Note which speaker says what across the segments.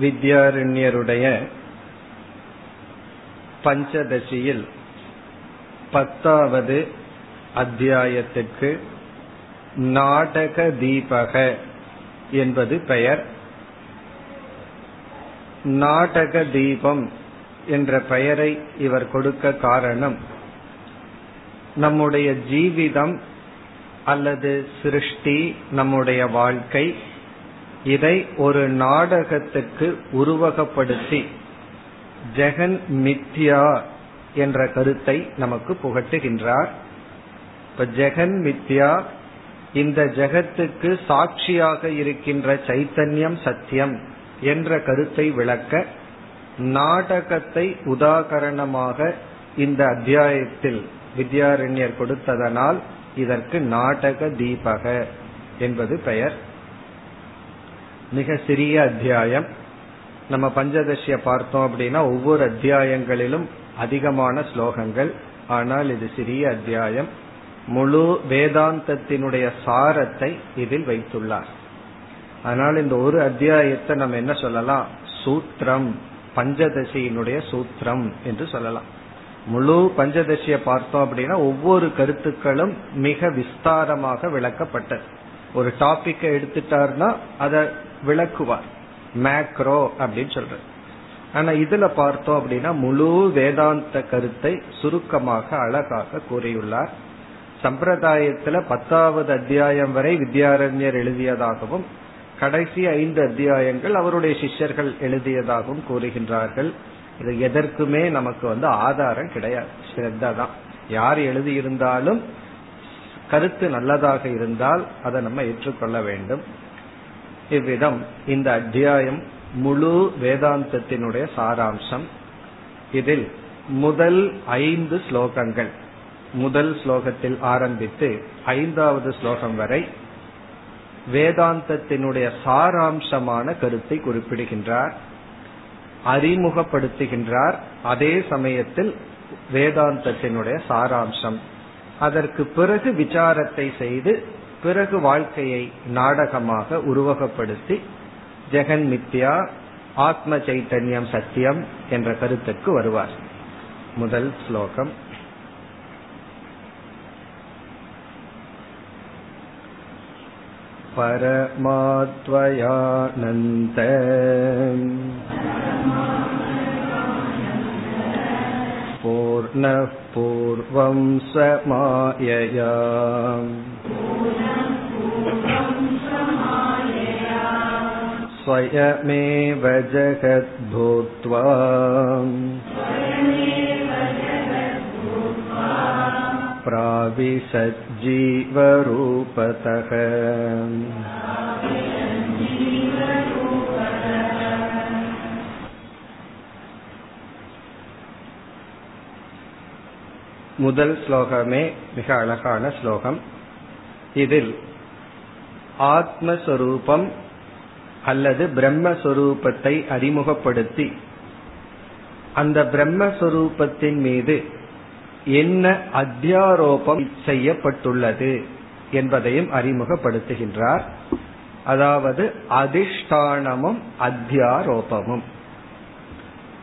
Speaker 1: வித்யாரண்யருடைய பஞ்சதசியில் பத்தாவது அத்தியாயத்திற்கு நாடக தீபக என்பது பெயர். நாடக தீபம் என்ற பெயரை இவர் கொடுக்க காரணம் நம்முடைய ஜீவிதம் அல்லது சிருஷ்டி நம்முடைய வாழ்க்கை இதை ஒரு நாடகத்துக்கு உருவகப்படுத்தி ஜெகன் மித்யா என்ற கருத்தை நமக்கு புகட்டுகின்றார். இப்ப ஜெகன் மித்யா இந்த ஜெகத்துக்கு சாட்சியாக இருக்கின்ற சைத்தன்யம் சத்தியம் என்ற கருத்தை விளக்க நாடகத்தை உதாகரணமாக இந்த அத்தியாயத்தில் வித்யாரண்யர் கொடுத்ததனால் இதற்கு நாடக தீபக என்பது பெயர். மிக சிறிய அத்தியாயம். நம்ம பஞ்சதசிய பார்த்தோம் அப்படின்னா ஒவ்வொரு அத்தியாயங்களிலும் அதிகமான ஸ்லோகங்கள். ஆனால் இது சிறிய அத்தியாயம். முழு வேதாந்தத்தினுடைய சாரத்தை இதில் வைத்துள்ளார். அதனால் இந்த ஒரு அத்தியாயத்தை நம்ம என்ன சொல்லலாம்? சூத்திரம். பஞ்சதசியினுடைய சூத்திரம் என்று சொல்லலாம். முழு பஞ்சதசிய பார்த்தோம் அப்படின்னா ஒவ்வொரு கருத்துக்களும் மிக விஸ்தாரமாக விளக்கப்பட்டது. ஒரு டாபிக்கை எடுத்துட்டார்னா அதை விளக்குவார். மேக்ரோ அப்படின்னு சொல்ற ஆனா இதுல பார்த்தோம் அப்படின்னா முழு வேதாந்த கருத்தை சுருக்கமாக அழகாக கூறியுள்ளார். சம்பிரதாயத்துல பத்தாவது அத்தியாயம் வரை வித்யாரண்யர் எழுதியதாகவும் கடைசி ஐந்து அத்தியாயங்கள் அவருடைய சிஷ்யர்கள் எழுதியதாகவும் கூறுகின்றார்கள். இது எதற்குமே நமக்கு வந்து ஆதாரம் கிடையாது. ஸ்ரத்தா தான் யார் எழுதியிருந்தாலும் கருத்து நல்லதாக இருந்தால் அதை நம்ம ஏற்றுக்கொள்ள வேண்டும். இவ்விதம் இந்த அத்தியாயம் முழு வேதாந்தத்தினுடைய சாராம்சம். இதில் முதல் ஐந்து ஸ்லோகங்கள். முதல் ஸ்லோகத்தில் ஆரம்பித்து ஐந்தாவது ஸ்லோகம் வரை வேதாந்தத்தினுடைய சாராம்சமான கருத்தை குறிப்பிடுகின்றார் அறிமுகப்படுத்துகின்றார். அதே சமயத்தில் வேதாந்தத்தினுடைய சாராம்சம். அதற்கு பிறகு விசாரத்தை செய்து பிறகு வாழ்க்கையை நாடகமாக உருவகப்படுத்தி ஜெகன் மித்யா ஆத்ம சைத்தன்யம் சத்தியம் என்ற கருத்துக்கு வருவார் முதல் ஸ்லோகம் परमात्वयानन्त पूर्णः पूर्वं समायया स्वयमेव जगद्भूत्वा प्राविशज्जीवरूपतः முதல் ஸ்லோகமே மிக அழகான ஸ்லோகம். இதில் ஆத்மஸ்வரூபம் அல்லது பிரம்மஸ்வரூபத்தை அறிமுகப்படுத்தி அந்த பிரம்மஸ்வரூபத்தின் மீது என்ன அத்தியாரோபம் செய்யப்பட்டுள்ளது என்பதையும் அறிமுகப்படுத்துகின்றார். அதாவது அதிஷ்டானமும் அத்தியாரோபமும்.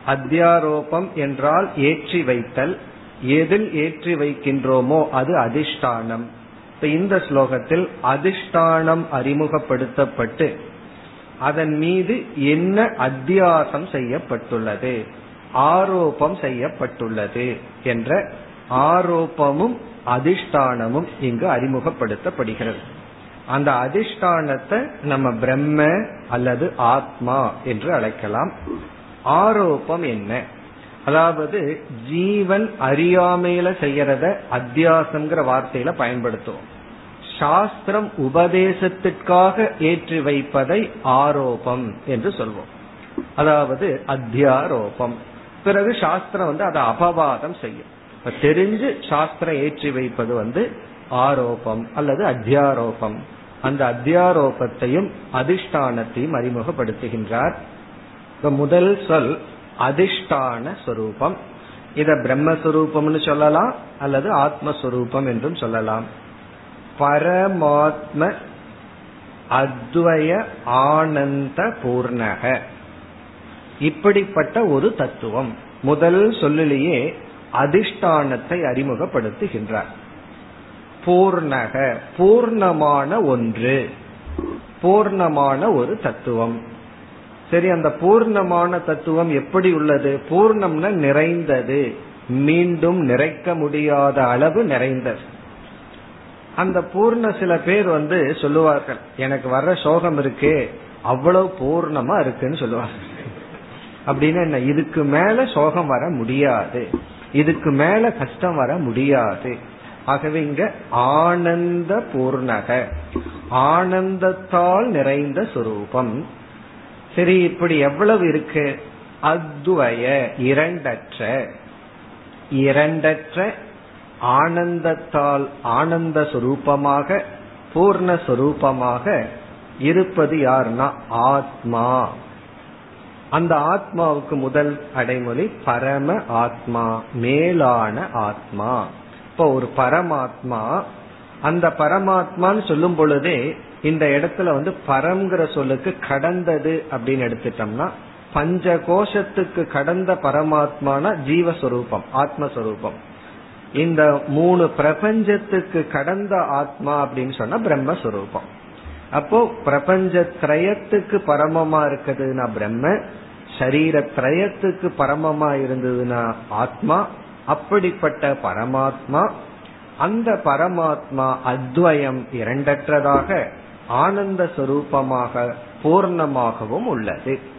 Speaker 1: அத்தியாரோபம் என்றால் ஏற்றி வைத்தல் எதில் ஏற்றி வைக்கின்றோமோ அது அதிஷ்டானம். இந்த ஸ்லோகத்தில் அதிஷ்டானம் அறிமுகப்படுத்தப்பட்டு அதன் மீது என்ன அத்தியாசம் செய்யப்பட்டுள்ளது ஆரோபம் செய்யப்பட்டுள்ளது என்ற ஆரோப்பமும் அதிஷ்டானமும் இங்கு அறிமுகப்படுத்தப்படுகிறது. அந்த அதிஷ்டானத்தை நம்ம பிரம்ம அல்லது ஆத்மா என்று அழைக்கலாம். ஆரோப்பம் என்ன? அதாவது ஜீவன் அறியாமையில செய்யறத அத்தியாசங்கிற வார்த்தையில பயன்படுத்துவோம். சாஸ்திரம் உபதேசத்திற்காக ஏற்றி வைப்பதை ஆரோபம் என்று சொல்வோம். அதாவது அத்தியாரோபம். பிறகு சாஸ்திரம் வந்து அதை அபவாதம் செய்யும். தெரிஞ்சு சாஸ்திரம் ஏற்றி வைப்பது வந்து ஆரோபம் அல்லது அத்தியாரோபம். அந்த அத்தியாரோபத்தையும் அதிஷ்டானத்தையும் அறிமுகப்படுத்துகின்றார். முதல் சொல் அதிஷ்டான சொரூபம் இத பிரம்மஸ்வரூபம்னு சொல்லலாம் அல்லது ஆத்மஸ்வரூபம் என்றும் சொல்லலாம். பரமாத்ம அத்வய ஆனந்த பூர்ணக. இப்படிப்பட்ட ஒரு தத்துவம் முதல் சொல்லிலேயே அதிஷ்டானத்தை அறிமுகப்படுத்துகின்றார். பூர்ணக பூர்ணமான ஒன்று பூர்ணமான ஒரு தத்துவம். சரி அந்த பூர்ணமான தத்துவம் எப்படி உள்ளது? பூர்ணம்னா நிறைந்தது. மீண்டும் நிறைக்க முடியாத அளவு நிறைந்தது. அந்த பூர்ண சில பேர் வந்து சொல்லுவார்கள் எனக்கு வர்ற சோகம் இருக்கு அவ்வளவு பூர்ணமா இருக்குன்னு சொல்லுவாங்க அப்படின்னு என்ன? இதுக்கு மேல சோகம் வர முடியாது. இதுக்கு மேல கஷ்டம் வர முடியாது. ஆகவே இங்க ஆனந்த பூர்ணக ஆனந்தத்தால் நிறைந்த சுரூபம். சரி இப்படி எவ்வளவு இருக்கு? அத்வய இரண்டற்ற. இரண்டற்ற ஆனந்தத்தால் ஆனந்த சுரூபமாக பூர்ண இருப்பது யாருன்னா? ஆத்மா. அந்த ஆத்மாவுக்கு முதல் அடைமொழி பரம ஆத்மா மேலான ஆத்மா. இப்ப ஒரு பரமாத்மா அந்த பரமாத்மான்னு சொல்லும் பொழுதே இந்த இடத்துல வந்து பரம்ங்கிற சொல்லுக்கு கடந்தது அப்படின்னு எடுத்துட்டோம்னா பஞ்ச கோஷத்துக்கு கடந்த பரமாத்மானா ஜீவஸ்வரூபம் ஆத்மஸ்வரூபம். இந்த மூணு பிரபஞ்சத்துக்கு கடந்த ஆத்மா அப்படின்னு சொன்னா பிரம்மஸ்வரூபம். அப்போ பிரபஞ்ச திரயத்துக்கு பரமமா இருக்குதுன்னா பிரம்ம சரீர திரயத்துக்கு பரமமா இருந்ததுன்னா ஆத்மா அப்படிப்பட்ட பரமாத்மா அந்த பரமாத்மா அத்வயம் இரண்டற்றதாக ஆனந்த சுரூபமாக பூர்ணமாகவும் உள்ளது.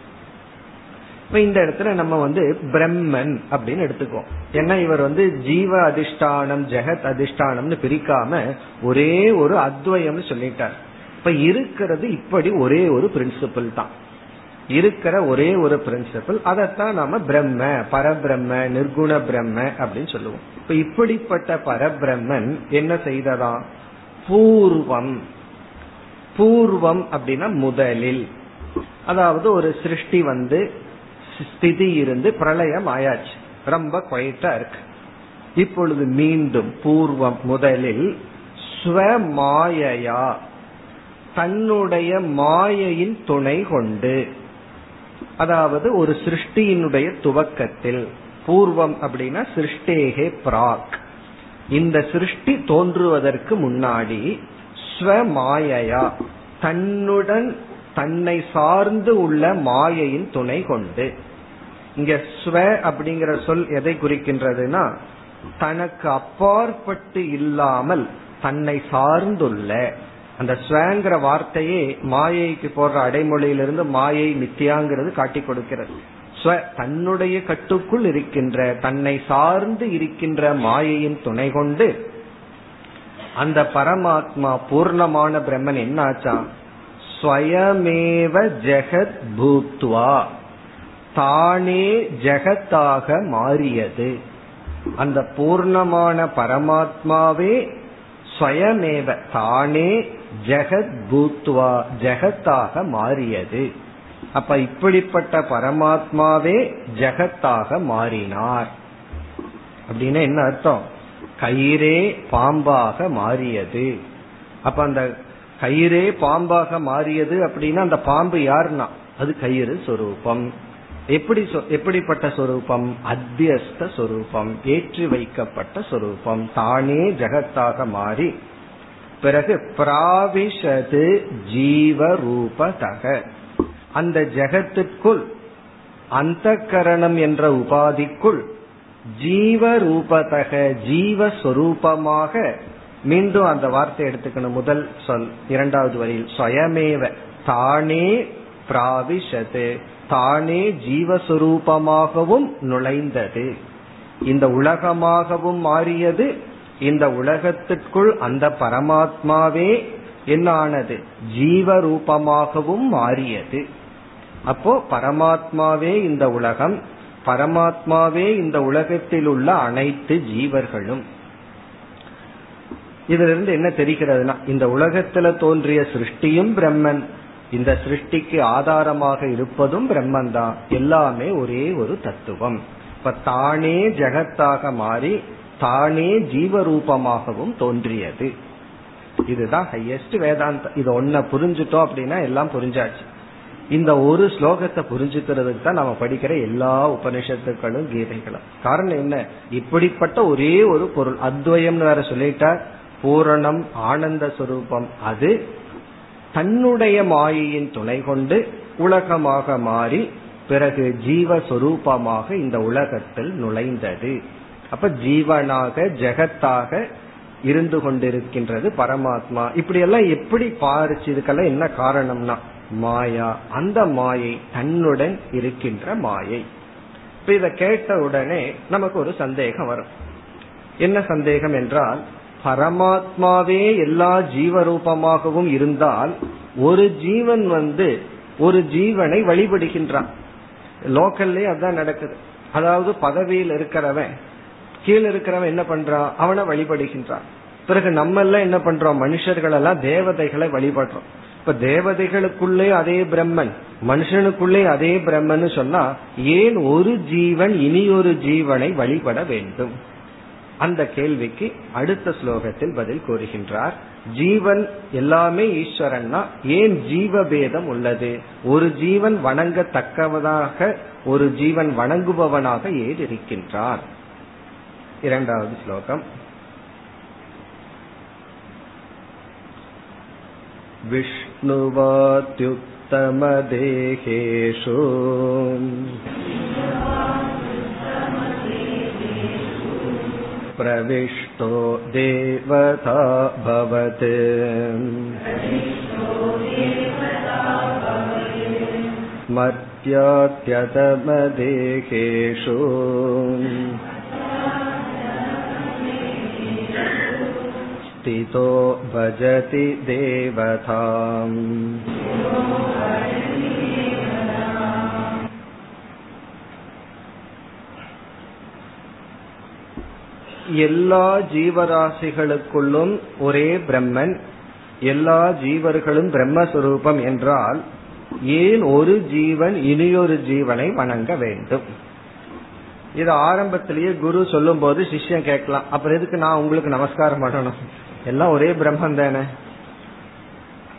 Speaker 1: இப்ப இந்த இடத்துல நம்ம வந்து பிரம்மன் அப்படின்னு எடுத்துக்கோம் ஏன்னா இவர் வந்து ஜீவ அதிஷ்டானம் ஜெகத் அதிஷ்டானம்னு பிரிக்காம ஒரே ஒரு அத்வயம்னு சொல்லிட்டார். இப்ப இருக்கிறது இப்படி ஒரே ஒரு பிரின்சிபிள் தான். இருக்கிற ஒரே ஒரு பிரின்சிபிள் அதைத்தான் நாம பிரம்ம பரபிரம்ம நிர்குண பிரம்ம அப்படின்னு சொல்லுவோம். இப்ப இப்படிப்பட்ட பரபிரம்மன் என்ன செய்ததா? பூர்வம். பூர்வம் அப்படின்னா முதலில். அதாவது ஒரு சிருஷ்டி வந்து ஸ்திதி இருந்து பிரளயம் ஆயாச்சு. ரொம்ப குவைட்டா இருக்கு. இப்பொழுது மீண்டும் பூர்வம் முதலில் ஸ்வமாயையா. தன்னுடைய மாயையின் துணை கொண்டு. அதாவது ஒரு சிருஷ்டியினுடைய துவக்கத்தில். பூர்வம் அப்படின்னா சிருஷ்டேகே பிராக். இந்த சிருஷ்டி தோன்றுவதற்கு முன்னாடி ஸ்வமாயையா தன்னுடன் தன்னை சார்ந்து உள்ள மாயையின் துணை கொண்டு. இங்க ஸ்வ அப்படிங்கிற சொல் எதை குறிக்கின்றதுன்னா தனக்கு அப்பாற்பட்டு இல்லாமல் தன்னை சார்ந்துள்ள அந்த ஸ்வங்கிற வார்த்தையே மாயைக்கு போடுற அடைமொழியிலிருந்து மாயை மித்தியாங்கிறது காட்டி கொடுக்கிறது. ஸ்வ தன்னுடைய கட்டுக்குள் இருக்கின்ற தன்னை சார்ந்து இருக்கின்ற மாயையின் துணை கொண்டு அந்த பரமாத்மா பூர்ணமான பிரம்மன் என்னாச்சா? ஸ்வயமேவ ஜெகத் பூத்வா. தானே ஜெகத்தாக மாறியது. அந்த பூர்ணமான பரமாத்மாவே ஸ்வயமேவ தானே ஜெகத் பூத்வா ஜெகத்தாக மாறியது. அப்ப இப்படிப்பட்ட பரமாத்மாவே ஜெகத்தாக மாறினார். அப்படின்னு என்ன அர்த்தம்? கயிறே பாம்பாக மாறியது. அப்ப அந்த கயிறே பாம்பாக மாறியது அப்படின்னா அந்த பாம்பு யாருன்னா? அது கயிறு சொரூபம். எப்படி எப்படிப்பட்ட சொரூபம்? அத்தியஸ்த சொரூபம் ஏற்றி வைக்கப்பட்ட சொரூபம். தானே ஜெகத்தாக மாறி. பிறகு பிராவிஷது ஜீவரூபதக. அந்த ஜெகத்திற்குள் அந்த கரணம் என்ற உபாதிக்குள் ஜீவரூபதக ஜீவஸ்வரூபமாக மீண்டும் அந்த வார்த்தை எடுத்துக்கணும். முதல் சொல் இரண்டாவது வரியில் சுயமேவ தானே பிராவிஷது தானே ஜீவஸ்வரூபமாகவும் நுழைந்தது. இந்த உலகமாகவும் மாறியது இந்த உலகத்திற்குள் அந்த பரமாத்மாவே என்னானது? ஜீவரூபமாகவும் மாறியது. அப்போ பரமாத்மாவே இந்த உலகம் பரமாத்மாவே இந்த உலகத்தில் உள்ள அனைத்து ஜீவர்களும். இதுல இருந்து என்ன தெரிகிறதுனா இந்த உலகத்துல தோன்றிய சிருஷ்டியும் பிரம்மன். இந்த சிருஷ்டிக்கு ஆதாரமாக இருப்பதும் பிரம்மன் தான் எல்லாமே ஒரே ஒரு தத்துவம். இப்ப தானே ஜெகத்தாக மாறி தானே ஜீவரூபமாகவும் தோன்றியது. இதுதான் ஹையஸ்ட் வேதாந்தம் இது ஒன்ன புரிஞ்சுட்டோம் அப்படின்னா எல்லாம் புரிஞ்சாச்சு. இந்த ஒரு ஸ்லோகத்தை புரிஞ்சுக்கிறதுக்கு தான் நம்ம படிக்கிற எல்லா உபனிஷத்துக்களும் கீதைகளும். காரணம் என்ன? இப்படிப்பட்ட ஒரே ஒரு பொருள். அத்வயம்னு வேற சொல்லிட்டார். பூரணம் ஆனந்த சுரூபம். அது தன்னுடைய மாயையின் துணை கொண்டு உலகமாக மாறி பிறகு ஜீவஸ்வரூபமாக இந்த உலகத்தில் நுழைந்தது. அப்ப ஜீவனாக ஜெகத்தாக இருந்து கொண்டிருக்கின்றது பரமாத்மா. இப்படி எல்லாம் எப்படி பாரிச்சு இதுக்கெல்லாம் என்ன காரணம்னா மாயா அந்த மாயை தன்னுடன் இருக்கின்ற மாயை. இப்ப இத கேட்ட உடனே நமக்கு ஒரு சந்தேகம் வரும். என்ன சந்தேகம் என்றால் பரமாத்மாவே எல்லா ஜீவரூபமாகவும் இருந்தால் ஒரு ஜீவன் வந்து ஒரு ஜீவனை வழிபடுகின்றான். லோக்கல்லே அதான் நடக்குது. அதாவது பதவியில் இருக்கிறவன் கீழே இருக்கிறவன் என்ன பண்றான்? அவனை வழிபடுகின்றான். பிறகு நம்ம எல்லாம் என்ன பண்றோம்? மனுஷர்கள் எல்லாம் தேவதைகளை வழிபடுறோம். இப்ப தேவதைகளுக்குள்ளே அதே பிரம்மன் மனுஷனுக்குள்ளே அதே பிரம்மன் சொன்னா ஏன் ஒரு ஜீவன் இனி ஒரு ஜீவனை வழிபட வேண்டும்? அந்த கேள்விக்கு அடுத்த ஸ்லோகத்தில் பதில் கூறுகின்றார். ஜீவன் எல்லாமே ஈஸ்வரன்னா ஏன் ஜீவபேதம் உள்ளது? ஒரு ஜீவன் வணங்கத்தக்கவதாக ஒரு ஜீவன் வணங்குபவனாக ஏன் இருக்கின்றார் இரண்டாவது ஸ்லோகம். विष्णुवात्युत्तमदेहेषु प्रविष्टो देवता भवत् मर्त्यात्यतमदेहेषु स्थितो भजति देवताम् எல்லா ஜீவராசிகளுக்குள்ளும் ஒரே பிரம்மன் எல்லா ஜீவர்களும் பிரம்மஸ்வரூபம் என்றால் ஏன் ஒரு ஜீவன் இனியொரு ஜீவனை வணங்க வேண்டும் இது ஆரம்பத்திலேயே குரு சொல்லும் போது சிஷ்யம் கேட்கலாம் அப்புறம் எதுக்கு நான் உங்களுக்கு நமஸ்காரம் பண்ணணும் எல்லாம் ஒரே பிரம்மம் தானே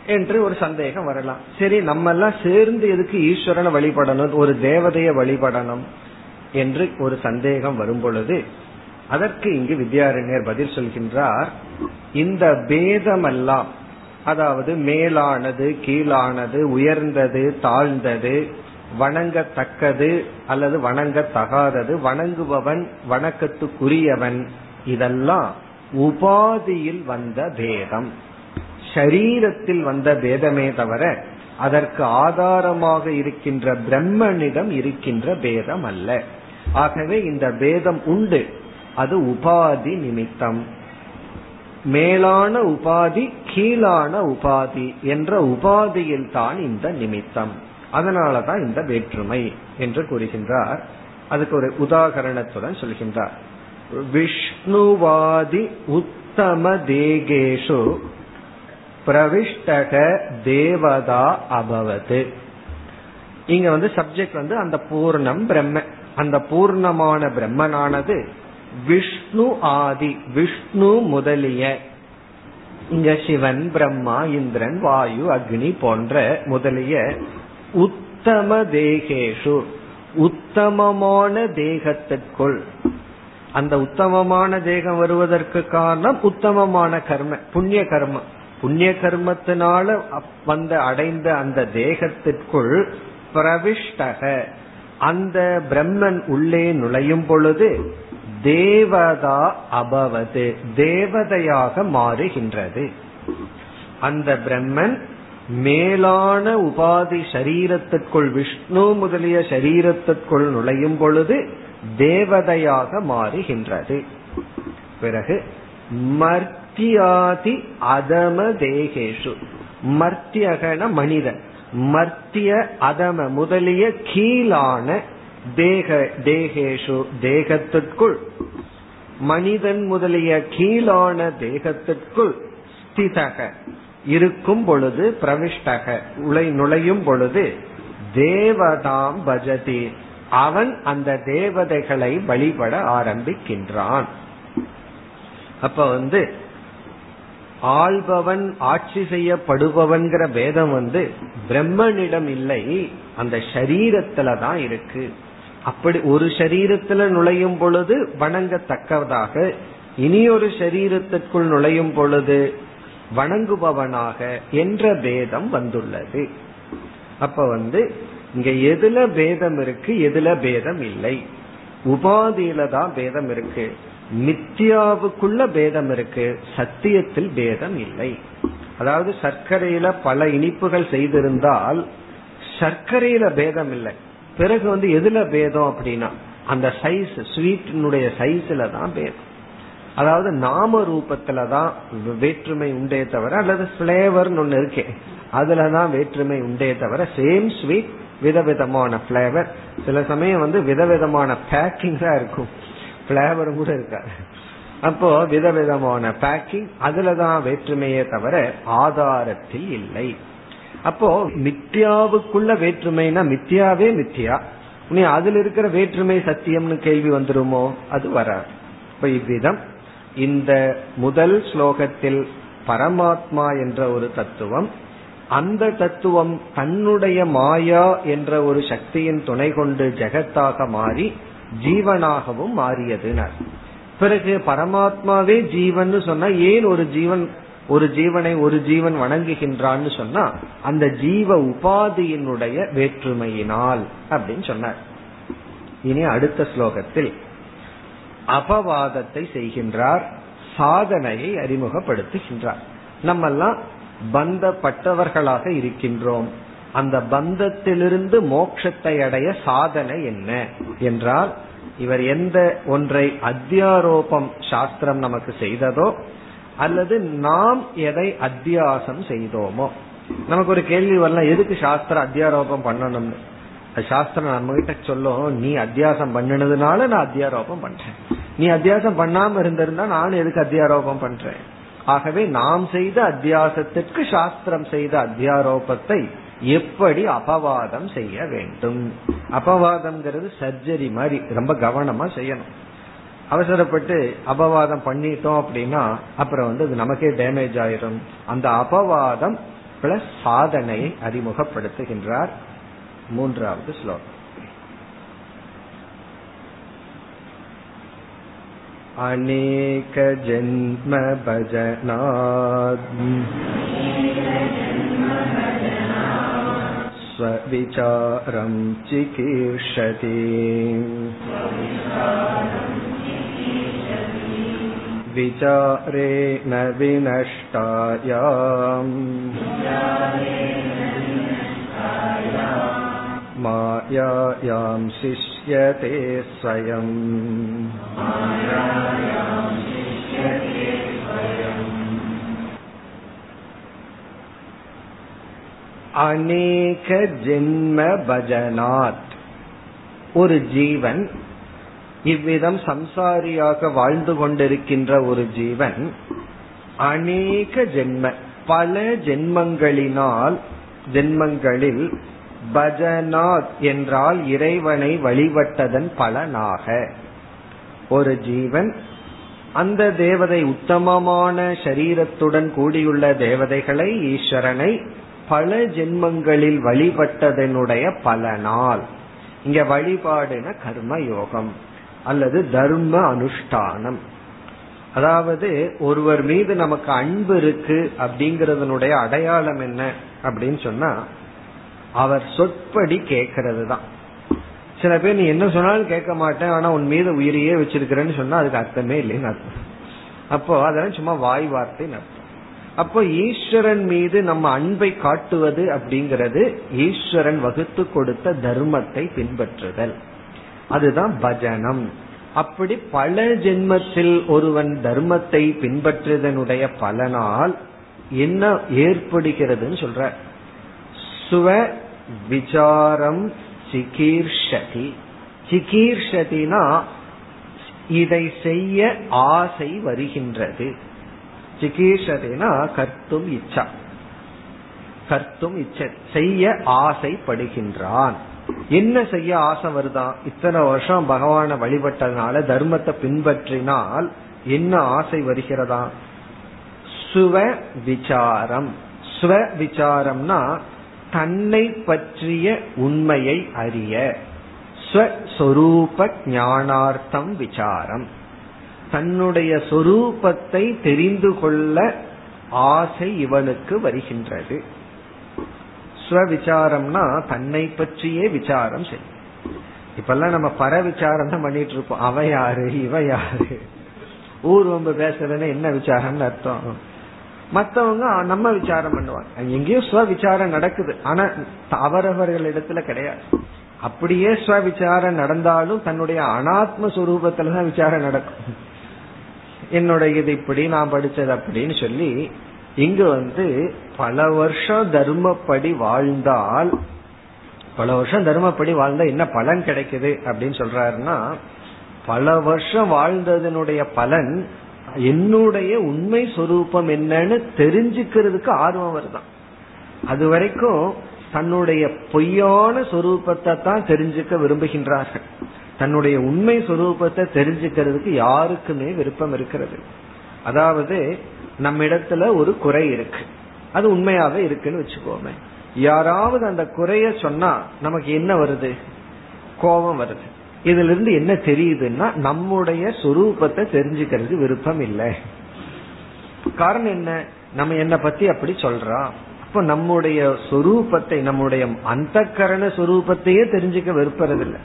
Speaker 1: என்று ஒரு சந்தேகம் வரலாம். சரி நம்ம எல்லாம் சேர்ந்து எதுக்கு ஈஸ்வரனை வழிபடணும் ஒரு தேவதையை வழிபடணும் என்று ஒரு சந்தேகம் வரும் பொழுது அதற்கு இங்கு வித்யாரண்யர் பதில் சொல்கின்றார் இந்த பேதமெல்லாம் அதாவது மேலானது கீழானது உயர்ந்தது தாழ்ந்தது வணங்கத்தக்கது அல்லது வணங்கத்தகாதது வணங்குபவன் வணக்கத்துக்குரியவன் இதெல்லாம் உபாதியில் வந்த பேதம். ஷரீரத்தில் வந்த பேதமே தவிர அதற்கு ஆதாரமாக இருக்கின்ற பிரம்மனிடம் இருக்கின்ற பேதம் அல்ல. ஆகவே இந்த பேதம் உண்டு. அது உபாதி நிமித்தம். மேலான உபாதி கீழான உபாதி என்ற உபாதியில் தான் இந்த நிமித்தம். அதனாலதான் இந்த வேற்றுமை என்று கூறுகின்றார். அதுக்கு ஒரு உதாகரணத்துடன் சொல்கின்றார். விஷ்ணுவாதி உத்தம தேகேஷு பிரவிஷ்டக தேவதா அபவது. இங்க வந்து சப்ஜெக்ட் வந்து அந்த பூர்ணம் பிரம்ம அந்த பூர்ணமான பிரம்மனானது விஷ்ணு ஆதி விஷ்ணு முதலிய. இங்க சிவன் பிரம்மா இந்திரன் வாயு அக்னி போன்ற முதலிய உத்தம தேகேஷு உத்தமமான தேகத்திற்குள். அந்த உத்தமமான தேகம் வருவதற்கு காரணம் உத்தமமான கர்ம புண்ணிய கர்மம் புண்ணிய கர்மத்தினால வந்த அடைந்த அந்த தேகத்திற்குள் பிரவிஷ்டக. அந்த பிரம்மன் உள்ளே நுழையும் பொழுது தேவதா அபவது தேவதையாக மாறுகின்றது. அந்த பிரம்மன் மேலான உபாதி சரீரத்திற்குள் விஷ்ணு முதலிய சரீரத்திற்குள் நுழையும் பொழுது தேவதையாக மாறுகின்றது. பிறகு மர்த்தியாதி அதம தேகேஷு. மர்த்தியகன மனிதன். மர்த்திய அதம முதலிய கீழான தேக தேகேஷு தேகத்திற்குள். மனிதன் முதலிய கீழான தேகத்திற்குள் ஸ்திதக. இருக்கும் பொழுது பிரவிஷ்டக. உலை நுழையும் பொழுது தேவதாம் பஜதி. அவன் அந்த தேவதைகளை வழிபட ஆரம்பிக்கின்றான். அப்ப வந்து ஆள்பவன் ஆட்சி செய்யப்படுபவன்கிற பேதம் வந்து பிரம்மனிடம் இல்லை அந்த சரீரத்துல தான் இருக்கு. அப்படி ஒரு சரீரத்துல நுழையும் பொழுது வணங்கத்தக்கதாக இனி ஒரு சரீரத்திற்குள் நுழையும் பொழுது வணங்குபவனாக என்ற பேதம் வந்துள்ளது. அப்ப வந்து இங்க எதுல பேதம் இருக்கு எதுல பேதம் இல்லை. உபாதியில தான் பேதம் இருக்கு. மித்தியாவுக்குள்ள பேதம் இருக்கு. சத்தியத்தில் பேதம் இல்லை. அதாவது சர்க்கரையில பல இனிப்புகள் செய்திருந்தால் சர்க்கரையில பேதம் இல்லை. பிறகு வந்து எதுல பேதம் அப்படின்னா அந்த சைஸ் ஸ்வீட்டினுடைய சைஸ்ல தான் பேதம். அதாவது நாம ரூபத்துல தான் வேற்றுமை உண்டே தவிர அல்லது பிளேவர்னு ஒண்ணு இருக்கே அதுலதான் வேற்றுமை உண்டே தவிர சேம் ஸ்வீட் விதவிதமான பிளேவர் சில சமயம் வந்து விதவிதமான பேக்கிங் தான் இருக்கும். பிளேவரும் கூட இருக்காது. அப்போ விதவிதமான பேக்கிங் அதுலதான் வேற்றுமையே தவிர ஆதாரத்தில் இல்லை. அப்போ மித்யாவுக்குள்ள வேற்றுமைனா மித்யாவே மித்யா. நீ அதுல இருக்கிற வேற்றுமை சத்தியம்னு கேள்வி வந்துருமோ? அது வராது. இப்ப இவ்விதம் இந்த முதல் ஸ்லோகத்தில் பரமாத்மா என்ற ஒரு தத்துவம் அந்த தத்துவம் தன்னுடைய மாயா என்ற ஒரு சக்தியின் துணை கொண்டு ஜெகத்தாக மாறி ஜீவனாகவும் மாறியதுனர். பிறகு பரமாத்மாவே ஜீவன் சொன்னா ஏன் ஒரு ஜீவன் ஒரு ஜீவனை ஒரு ஜீவன் வணங்குகின்றான்னு சொன்னா அந்த ஜீவ உபாதியினுடைய வேற்றுமையினால் அப்படின்னு சொன்னார். இனி அடுத்த ஸ்லோகத்தில் அபவாதத்தை செய்கின்றார் சாதனையை அறிமுகப்படுத்துகின்றார். நம்மெல்லாம் பந்தப்பட்டவர்களாக இருக்கின்றோம். அந்த பந்தத்திலிருந்து மோட்சத்தை அடைய சாதனை என்ன? என்றால் இவர் எந்த ஒன்றை அத்தியாரோபம் சாஸ்திரம் நமக்கு செய்ததோ அல்லது நாம் எதை அத்தியாசம் செய்தோமோ. நமக்கு ஒரு கேள்வி வரலாம் எதுக்கு சாஸ்திரம் அத்தியாரோபம் பண்ணணும்னு? சாஸ்திரம் நம்ம கிட்ட சொல்லும் நீ அத்தியாசம் பண்ணினதுனால நான் அத்தியாரோபம் பண்றேன். நீ அத்தியாசம் பண்ணாம இருந்திருந்தா நான் எதுக்கு அத்தியாரோபம் பண்றேன்? ஆகவே நாம் செய்த அத்தியாசத்திற்கு சாஸ்திரம் செய்த அத்தியாரோபத்தை எப்படி அபவாதம் செய்ய வேண்டும்? அபவாதம்ங்கிறது சர்ஜரி மாதிரி ரொம்ப கவனமா செய்யணும். அவசரப்பட்டு அபவாதம் பண்ணிட்டோம் அப்படின்னா அப்புறம் வந்து அது நமக்கே டேமேஜ் ஆயிரும். அந்த அபவாதம் பிளஸ் சாதனையை அறிமுகப்படுத்துகின்றார் மூன்றாவது ஸ்லோகம். अनेकजन्मभजनात् स्वविचारं चिकीर्षति विचारेण विनष्टायाम् मायायां शिष्यते स्वयम् அநேக ஜென்ம பஜனாத் ஒரு ஜீவன் இவ்விதம் சம்சாரியாக வாழ்ந்து கொண்டிருக்கின்ற ஒரு ஜீவன் அநேக ஜென்ம பல ஜென்மங்களினால் ஜென்மங்களில் பஜனாத் என்றால் இறைவனை வழிபட்டதன் பலனாக. ஒரு ஜீவன் அந்த தேவதை உத்தமமான சரீரத்துடன் கூடியுள்ள தேவதைகளை ஈஸ்வரனை பல ஜென்மங்களில் வழிபட்டதனுடைய பலனால். இங்க வழிபாடுன கர்ம யோகம் அல்லது தர்ம அனுஷ்டானம். அதாவது ஒருவர் மீது நமக்கு அன்பு இருக்கு அப்படிங்கறதனுடைய அடையாளம் என்ன அப்படின்னு சொன்னா அவர் சொற்படி கேட்கறது தான் சில பேர் நீ என்ன சொன்னாலும் கேட்க மாட்டேன் ஆனா உன் மீது உயிரையே வச்சிருக்கிறேன்னு சொன்னா அதுக்கு அர்த்தமே இல்லைன்னு அர்த்தம். அப்போ அதெல்லாம் சும்மா வாய் வார்த்தை அர்த்தம். அப்போ ஈஸ்வரன் மீது நம்ம அன்பை காட்டுவது அப்படிங்கிறது ஈஸ்வரன் வகுத்து கொடுத்த தர்மத்தை பின்பற்றுதல். அதுதான் பஜனம். அப்படி பல ஜென்மத்தில் ஒருவன் தர்மத்தை பின்பற்றுவதனுடைய பலனால் என்ன ஏற்படுகிறதுன்னு சொல்ற. சுவ விசாரம் சிகீர்ஷதி. சிகீர்ஷதினா இதை செய்ய ஆசை வருகின்றது. சிகீர்ஷதினா கர்த்தும் இச்சா. கர்த்தும் இச்ச செய்ய ஆசைப்படுகின்றான். என்ன செய்ய ஆசை வருதான் இத்தனை வருஷம் பகவான வழிபட்டதுனால தர்மத்தை பின்பற்றினால் என்ன ஆசை வருகிறதா? சுவ விசாரம். ஸ்வ விசாரம்னா தன்னை பற்றிய உண்மையை அறிய ஸ்வஸ்வரூப ஞானார்த்தம் விசாரம். தன்னுடைய சொரூபத்தை தெரிந்து கொள்ள ஆசை இவனுக்கு வருகின்றது. ஸ்வவிசாரம்னா தன்னை பற்றியே விசாரம் செய்யும். இப்பெல்லாம் நம்ம பர விசாரம் தான் பண்ணிட்டு இருப்போம். அவ யாரு இவ யாரு? ஊர்வம்பு பேசுறதுன்னு என்ன விசாரம்னு அர்த்தம்? மத்தவங்க நம்ம விசாரம் பண்ணுவாங்க. எங்கேயும் ஸ்வ விசாரம் நடக்குது. ஆனா அவரவர்கள் இடத்துல கிடையாது. அப்படியே ஸ்வ விசாரம் நடந்தாலும் தன்னுடைய அனாத்ம சுரூபத்துலதான் விசாரம் நடக்கும். என்னுடைய இது இப்படி நான் படிச்சது அப்படின்னு சொல்லி இங்கு வந்து பல வருஷம் தர்மப்படி வாழ்ந்தால் பல வருஷம் தர்மப்படி வாழ்ந்தா என்ன பலன் கிடைக்குது அப்படின்னு சொல்றாருன்னா பல வருஷம் வாழ்ந்ததனுடைய பலன் என்னுடைய உண்மை சொரூபம் என்னன்னு தெரிஞ்சுக்கிறதுக்கு ஆர்வம் வருதான். அது வரைக்கும் தன்னுடைய பொய்யான சொரூபத்தை தான் தெரிஞ்சுக்க விரும்புகின்றார்கள். தன்னுடைய உண்மை சொரூபத்தை தெரிஞ்சுக்கிறதுக்கு யாருக்குமே விருப்பம் இருக்கிறது. அதாவது நம்ம இடத்துல ஒரு குறை இருக்கு. அது உண்மையாவே இருக்குன்னு வச்சுக்கோமே. யாராவது அந்த குறைய சொன்னா நமக்கு என்ன வருது? கோபம் வருது. இதுல இருந்து என்ன தெரியுதுன்னா நம்முடைய சொரூபத்தை தெரிஞ்சுக்கிறது விருப்பம் இல்லை. காரணம் என்ன? நம்ம என்ன பத்தி அப்படி சொல்றோம் அப்ப நம்முடைய சொரூபத்தை நம்முடைய அந்த கரண சொரூபத்தையே தெரிஞ்சுக்க விருப்பறதில்லை.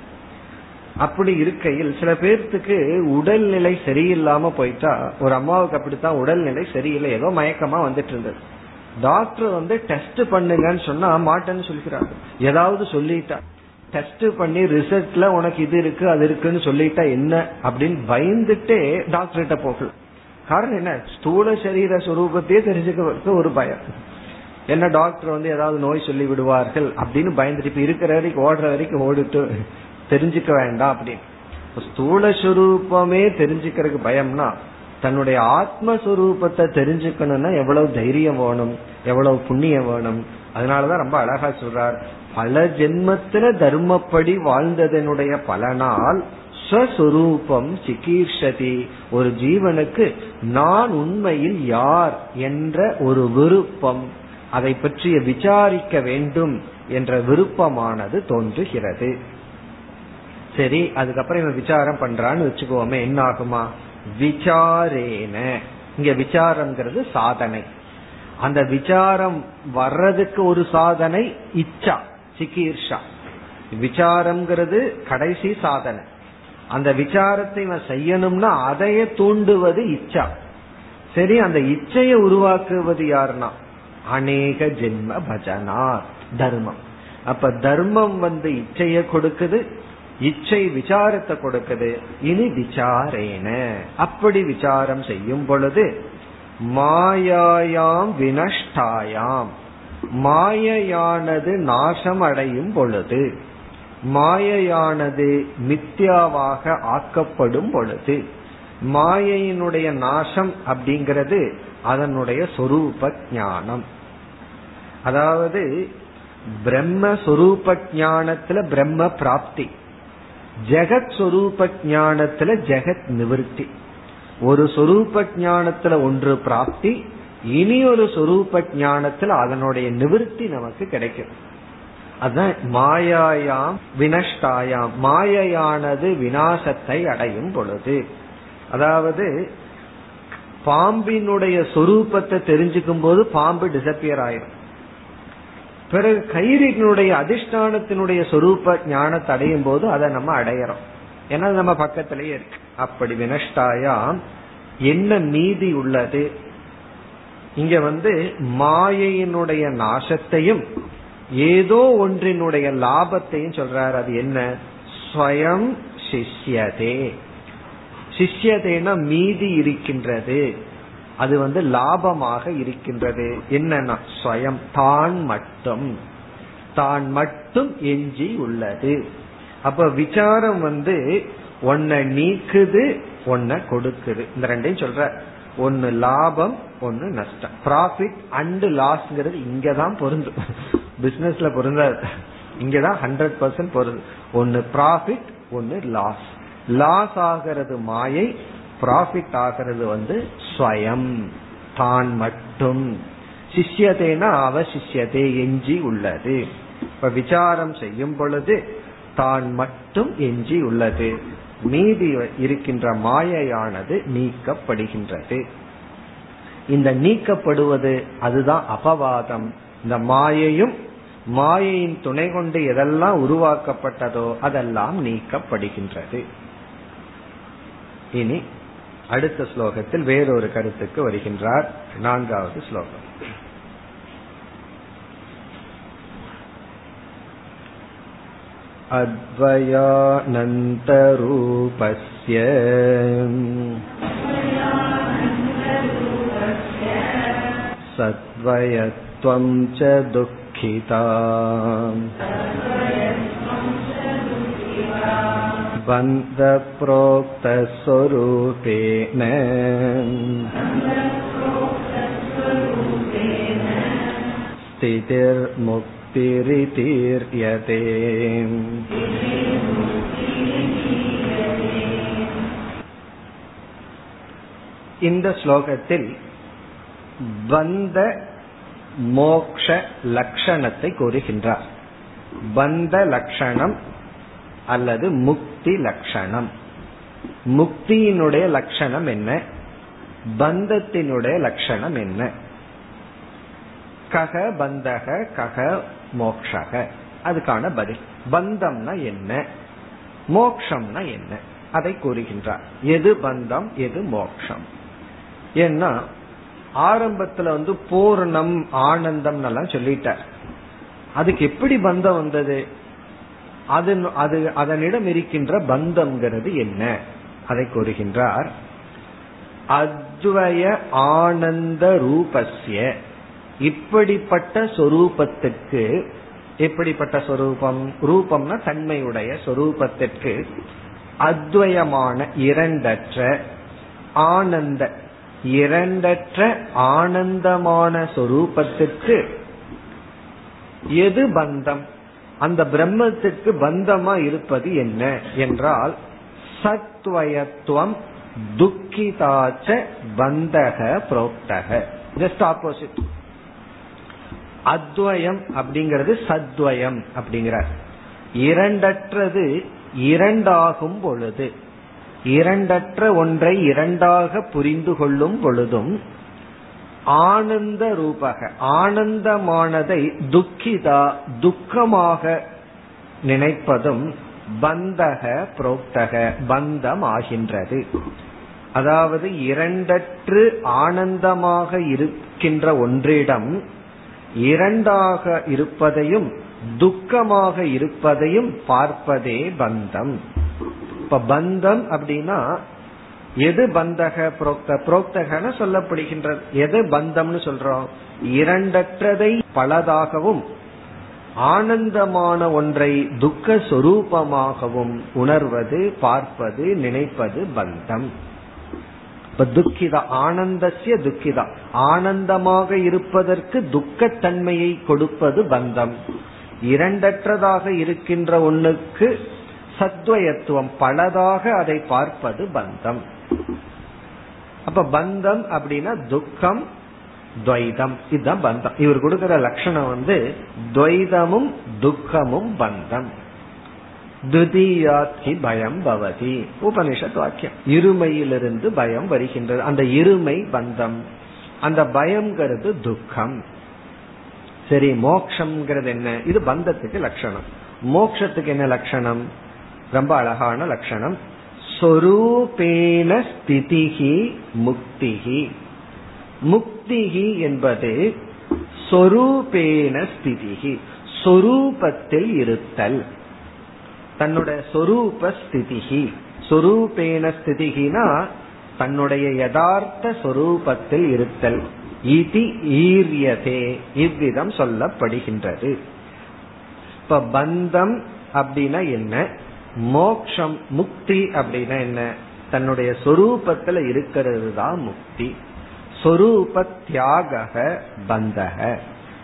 Speaker 1: அப்படி இருக்கையில் சில பேர்த்துக்கு உடல்நிலை சரியில்லாம போயிட்டா ஒரு அம்மாவுக்கு அப்படித்தான் உடல்நிலை சரியில்லை ஏதோ மயக்கமா வந்துட்டு இருந்தது. டாக்டர் வந்து டெஸ்ட் பண்ணுங்கன்னு சொன்னா மாட்டேன்னு சொல்லிக்கிறாங்க ஏதாவது சொல்லிட்டா. டெஸ்ட் பண்ணி ரிசல்ட்ல உனக்கு இது இருக்கு அது இருக்குன்னு சொல்லிட்டா என்ன? அப்படின்னு பயந்துட்டே டாக்டர்கிட்ட போகலாம் காரணம் என்ன? ஸ்தூல சரீர சுரூபத்தையே தெரிஞ்சுக்கிறதுக்கு ஒரு பயம். என்ன டாக்டர் வந்து ஏதாவது நோய் சொல்லி விடுவார்கள் அப்படின்னு பயந்துட்டு இப்ப இருக்கிற வரைக்கும் ஓடுற வரைக்கும் ஓடிட்டு தெரிஞ்சுக்க வேண்டாம் அப்படின்னு. ஸ்தூல சுரூபமே தெரிஞ்சுக்கிறதுக்கு பயம்னா தன்னுடைய ஆத்மஸ்வரூபத்தை தெரிஞ்சுக்கணும்னா எவ்வளவு தைரியம் வேணும் எவ்வளவு புண்ணியம் வேணும். அதனாலதான் ரொம்ப அழகா சொல்றார். பல ஜென்மத்தில தர்மப்படி வாழ்ந்ததனுடைய பலனால் ஸ்வஸ்வரூபம் சிகீர்ஷதி. ஒரு ஜீவனுக்கு நான் உண்மையில் யார் என்ற ஒரு விருப்பம் அதை பற்றிய விசாரிக்க வேண்டும் என்ற விருப்பமானது தோன்றுகிறது. சரி அதுக்கப்புறம் இவன் விசாரம் பண்றான்னு வச்சுக்கோமே என்ன ஆகுமா விசாரேன. இங்க விசாரம்ங்கிறது சாதனை. அந்த விசாரம் வர்றதுக்கு ஒரு சாதனை இச்சா. சிகீர்ஷா. விசாரம்ங்கிறது கடைசி சாதனை. அந்த விசாரத்தை இவன் செய்யணும்னா அதையே தூண்டுவது இச்சா. சரி அந்த இச்சையை உருவாக்குவது யாருன்னா? அநேக ஜென்ம பஜனா தர்மம். அப்ப தர்மம் வந்து இச்சைய கொடுக்குது இச்சை விசாரத்தை கொடுக்குது இனி விசாரேன. அப்படி விசாரம் செய்யும் பொழுது மாயாயாம் வினஷ்டாயாம். மாயையானது நாசம் அடையும் பொழுது மாயையானது மித்யாவாக ஆக்கப்படும் பொழுது மாயையினுடைய நாசம் அப்படிங்கிறது அதனுடைய சொரூப ஞானம். அதாவது பிரம்ம சொரூப ஞானத்துல பிரம்ம பிராப்தி ஜெகத் சொரூப ஞானத்துல ஜெகத் நிவர்த்தி. ஒரு சொரூப ஞானத்துல ஒன்று பிராப்தி இனி ஒரு சொரூப ஞானத்தில் அதனுடைய நிவர்த்தி நமக்கு கிடைக்கும் அதுதான் மாயாயாம் வினஷ்டாயாம். மாயையானது வினாசத்தை அடையும் பொழுது. அதாவது பாம்பினுடைய சொரூபத்தை தெரிஞ்சுக்கும் போது பாம்பு டிசப்பியர் ஆயிரும். பிறகு கயிறினுடைய அதிஷ்டானத்தினுடைய சொரூப ஞானத்தை அடையும் போது அதை நம்ம அடையிறோம். ஏன்னா நம்ம பக்கத்திலேயே இருக்கு. அப்படி வினஷ்டாயாம் என்ன மீதி உள்ளது? இங்க வந்து மாயையினுடைய நாசத்தையும் ஏதோ ஒன்றினுடைய லாபத்தையும் சொல்றாரு. அது என்ன? ஸ்வயம் சிஷ்யதே. சிஷ்யதேனா மீதி இருக்கின்றது. அது வந்து லாபமாக இருக்கின்றது. என்னன்னா ஸ்வயம். தான் மட்டும். தான் மட்டும் எஞ்சி உள்ளது. அப்ப விசாரம் வந்து ஒன்ன நீக்குது ஒன்ன கொடுக்குது. இந்த ரெண்டையும் சொல்ற ஒன்னு லாபம் ஒன்னு நஷ்டம். ப்ராஃபிட் அண்ட் லாஸ்ங்கிறது இங்கதான் பொருந்தும் பிசினஸ்ல பொருந்தாது. இங்கதான் ஹண்ட்ரட் பர்சன்ட் பொருந்தும் ஒன்னு ப்ராஃபிட் ஒன்னு லாஸ் லாஸ் ஆகிறது மாயை ப்ராஃபிட் ஆகிறது வந்து ஸ்வயம். தான் மட்டும். சிஷ்யதேனா அவசிஷ்யதே எஞ்சி உள்ளது. இப்ப விசாரம் செய்யும் பொழுது தான் மட்டும் எஞ்சி உள்ளது. மீதி இருக்கின்ற மாயையானது நீக்கப்படுகின்றது. இந்த நீக்கப்படுவது அதுதான் அபவாதம். இந்த மாயையும் மாயையின் துணை கொண்டு எதெல்லாம் உருவாக்கப்பட்டதோ அதெல்லாம் நீக்கப்படுகின்றது. இனி அடுத்த ஸ்லோகத்தில் வேறொரு கருத்துக்கு வருகின்றார் நான்காவது ஸ்லோகம். अद्वयानन्तरूपस्य सद्वयत्वं च दुःखिता बन्धप्रोक्तस्वरूपेण स्थितिर्मुक्तिरितीर्यते இந்த ஸ்லோகத்தில் பந்த மோக்ஷ லட்சணத்தை கூறுகின்றார் பந்த லட்சணம் அல்லது முக்தி லட்சணம் முக்தியினுடைய லட்சணம் என்ன பந்தத்தினுடைய லட்சணம் என்ன கக பந்தக கக மோக்ஷக அதுக்கான பதில். பந்தம்னா என்ன? மோக்ஷம்னா என்ன? அதை கூறுகின்றார். எது பந்தம் எது மோக்ஷம்? ஏன்னா ஆரம்பத்துல வந்து பூர்ணம் ஆனந்தம் எல்லாம் சொல்லிட்டார். அதுக்கு எப்படி பந்தம் வந்தது? அது அது அதனிடம் இருக்கின்ற பந்தம்ங்கிறது என்ன? அதை கூறுகின்றார். அத்வய ஆனந்த ரூபஸ்ய. இப்படிப்பட்ட சொரூபத்துக்கு எப்படிப்பட்ட சொரூபம் ரூபம்னா தன்மையுடைய சொரூபத்திற்கு அத்வயமான இரண்டற்ற ஆனந்த இரண்டற்ற ஆனந்தமான சொரூபத்திற்கு எது பந்தம்? அந்த பிரம்மத்திற்கு பந்தமா இருப்பது என்ன என்றால் சத்வயத்துவம் துக்கிதாச்ச பந்தக புரோக்தக. ஜஸ்ட் ஆப்போசிட் அத்வயம் அப்படிங்கிறது சத்வயம் அப்படிங்கிறார். இரண்டற்றது இரண்டாகும் பொழுது. இரண்டற்ற ஒன்றை இரண்டாக புரிந்து கொள்ளும் பொழுதும் ஆனந்த ரூபக ஆனந்தமானதை துக்கிதா துக்கமாக நினைப்பதும் பந்தக புரோக்தக பந்தம் ஆகின்றது அதாவது இரண்டற்று ஆனந்தமாக இருக்கின்ற ஒன்றிடம் இரண்டாக இருப்பதையும் துக்கமாக இருப்பதையும் பார்ப்பதே பந்தம். இப்ப பந்தம் அப்படின்னா எது பந்தக புரோக்த? புரோக்தகன சொல்லப்படுகின்றது. எது பந்தம்னு சொல்றோம்? இரண்டற்றதை பலதாகவும் ஆனந்தமான ஒன்றை துக்க சொரூபமாகவும் உணர்வது பார்ப்பது நினைப்பது பந்தம். இப்ப துக்கிதா ஆனந்தசிய துக்கிதா. ஆனந்தமாக இருப்பதற்கு துக்கத்தன்மையை கொடுப்பது பந்தம். இரண்டற்றதாக இருக்கின்ற ஒண்ணுக்கு சத்வயத்துவம் பலதாக அதை பார்ப்பது பந்தம். அப்ப பந்தம் அப்படின்னா துக்கம் துவைதம். இதுதான் பந்தம். இவர் கொடுக்கிற லட்சணம் வந்து துவைதமும் துக்கமும் பந்தம். துதியாத்தி பயம் பவதி. உபனிஷத் வாக்கியம். இருமையிலிருந்து பயம் வருகின்றது. அந்த இருமை பந்தம். அந்த பயம்ங்கிறது துக்கம். சரி மோக்ஷங்கிறது என்ன? இது பந்தத்துக்கு லட்சணம். மோக்ஷத்துக்கு என்ன லட்சணம்? ரொம்ப அழகான லட்சணம். சொரூபேன ஸ்திதிகி முக்திகி முக்திகி என்பது சொரூபேன ஸ்திதிகி சொரூபத்தில் இருத்தல். தன்னுடைய சொரூப ஸ்திதிகி சொரூபேன ஸ்திதிகினா தன்னுடைய யதார்த்த சொரூபத்தில் இருத்தல். இதி ஈரியதே. இவ்விதம் சொல்லப்படுகின்றது. இப்ப பந்தம் அப்படின்னா என்ன? மோக்ஷம் முக்தி அப்படின்னா என்ன? தன்னுடைய சொரூபத்துல இருக்கிறது தான் முக்தி. சொரூப தியாக பந்தக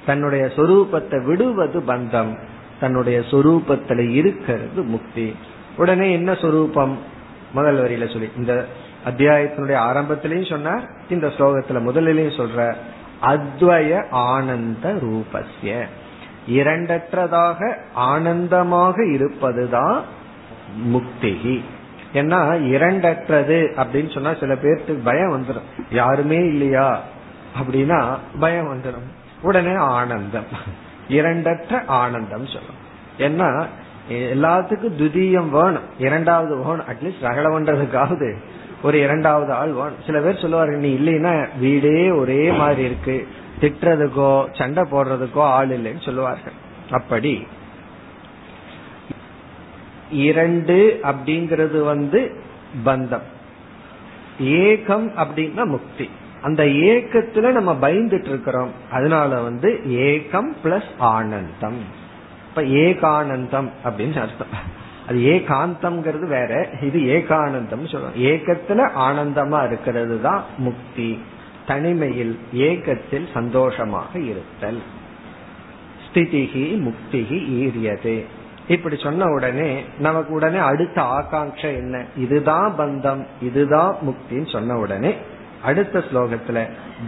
Speaker 1: தன்னுடைய சொரூபத்தை விடுவது பந்தம். தன்னுடைய சொரூபத்துல இருக்கிறது முக்தி. உடனே என்ன சொரூபம்? முதல் வரியில சொல்லி இந்த அத்தியாயத்தினுடைய ஆரம்பத்திலையும் சொன்னார் இந்த ஸ்லோகத்துல முதலிலையும் சொல்ற அத்வய ஆனந்த ரூபஸ்ய. இரண்டற்றதாக ஆனந்தமாக இருப்பதுதான் முக்திகி. ஏன்னா இரண்டற்றது அப்படின்னு சொன்னா சில பேர்த்துக்கு பயம் வந்துடும் யாருமே இல்லையா? அப்படின்னா பயம் வந்துடும் உடனே ஆனந்தம். இரண்டற்ற ஆனந்தம் சொல்லும் ஏன்னா எல்லாத்துக்கும் துதியம் வேணும். இரண்டாவது வேணும். அட்லீஸ்ட் ரகல பண்றதுக்காவது ஒரு இரண்டாவது ஆள் வேணும். சில பேர் சொல்லுவாரு நீ இல்லைன்னா வீடே ஒரே மாதிரி இருக்கு. திட்டுறதுக்கோ சண்டை போடுறதுக்கோ ஆள் இல்லைன்னு சொல்லுவார்கள். அப்படி இரண்டு அப்படிங்கிறது வந்து பந்தம். ஏகம் அப்படின்னா முக்தி. அந்த ஏக்கத்துல நம்ம பயந்துட்டு இருக்கிறோம். அதனால வந்து ஏகம் பிளஸ் ஆனந்தம். இப்ப ஏகானந்தம் அப்படின்னு அர்த்தம். அது ஏகாந்தம்ங்கிறது வேற. இது ஏகானந்தம் சொல்லுவோம் ஏக்கத்துல ஆனந்தமா இருக்கிறது தான் முக்தி. தனிமையில் ஏகத்தில் சந்தோஷமாக இருத்தல். ஸ்திதிகி முக்திகி ஈரியது. இப்படி சொன்ன உடனே நமக்கு உடனே அடுத்த ஆகாங்ஷ என்ன? இதுதான் பந்தம். இதுதான் முக்தின்னு சொன்ன உடனே அடுத்த ஸ்லோகத்துல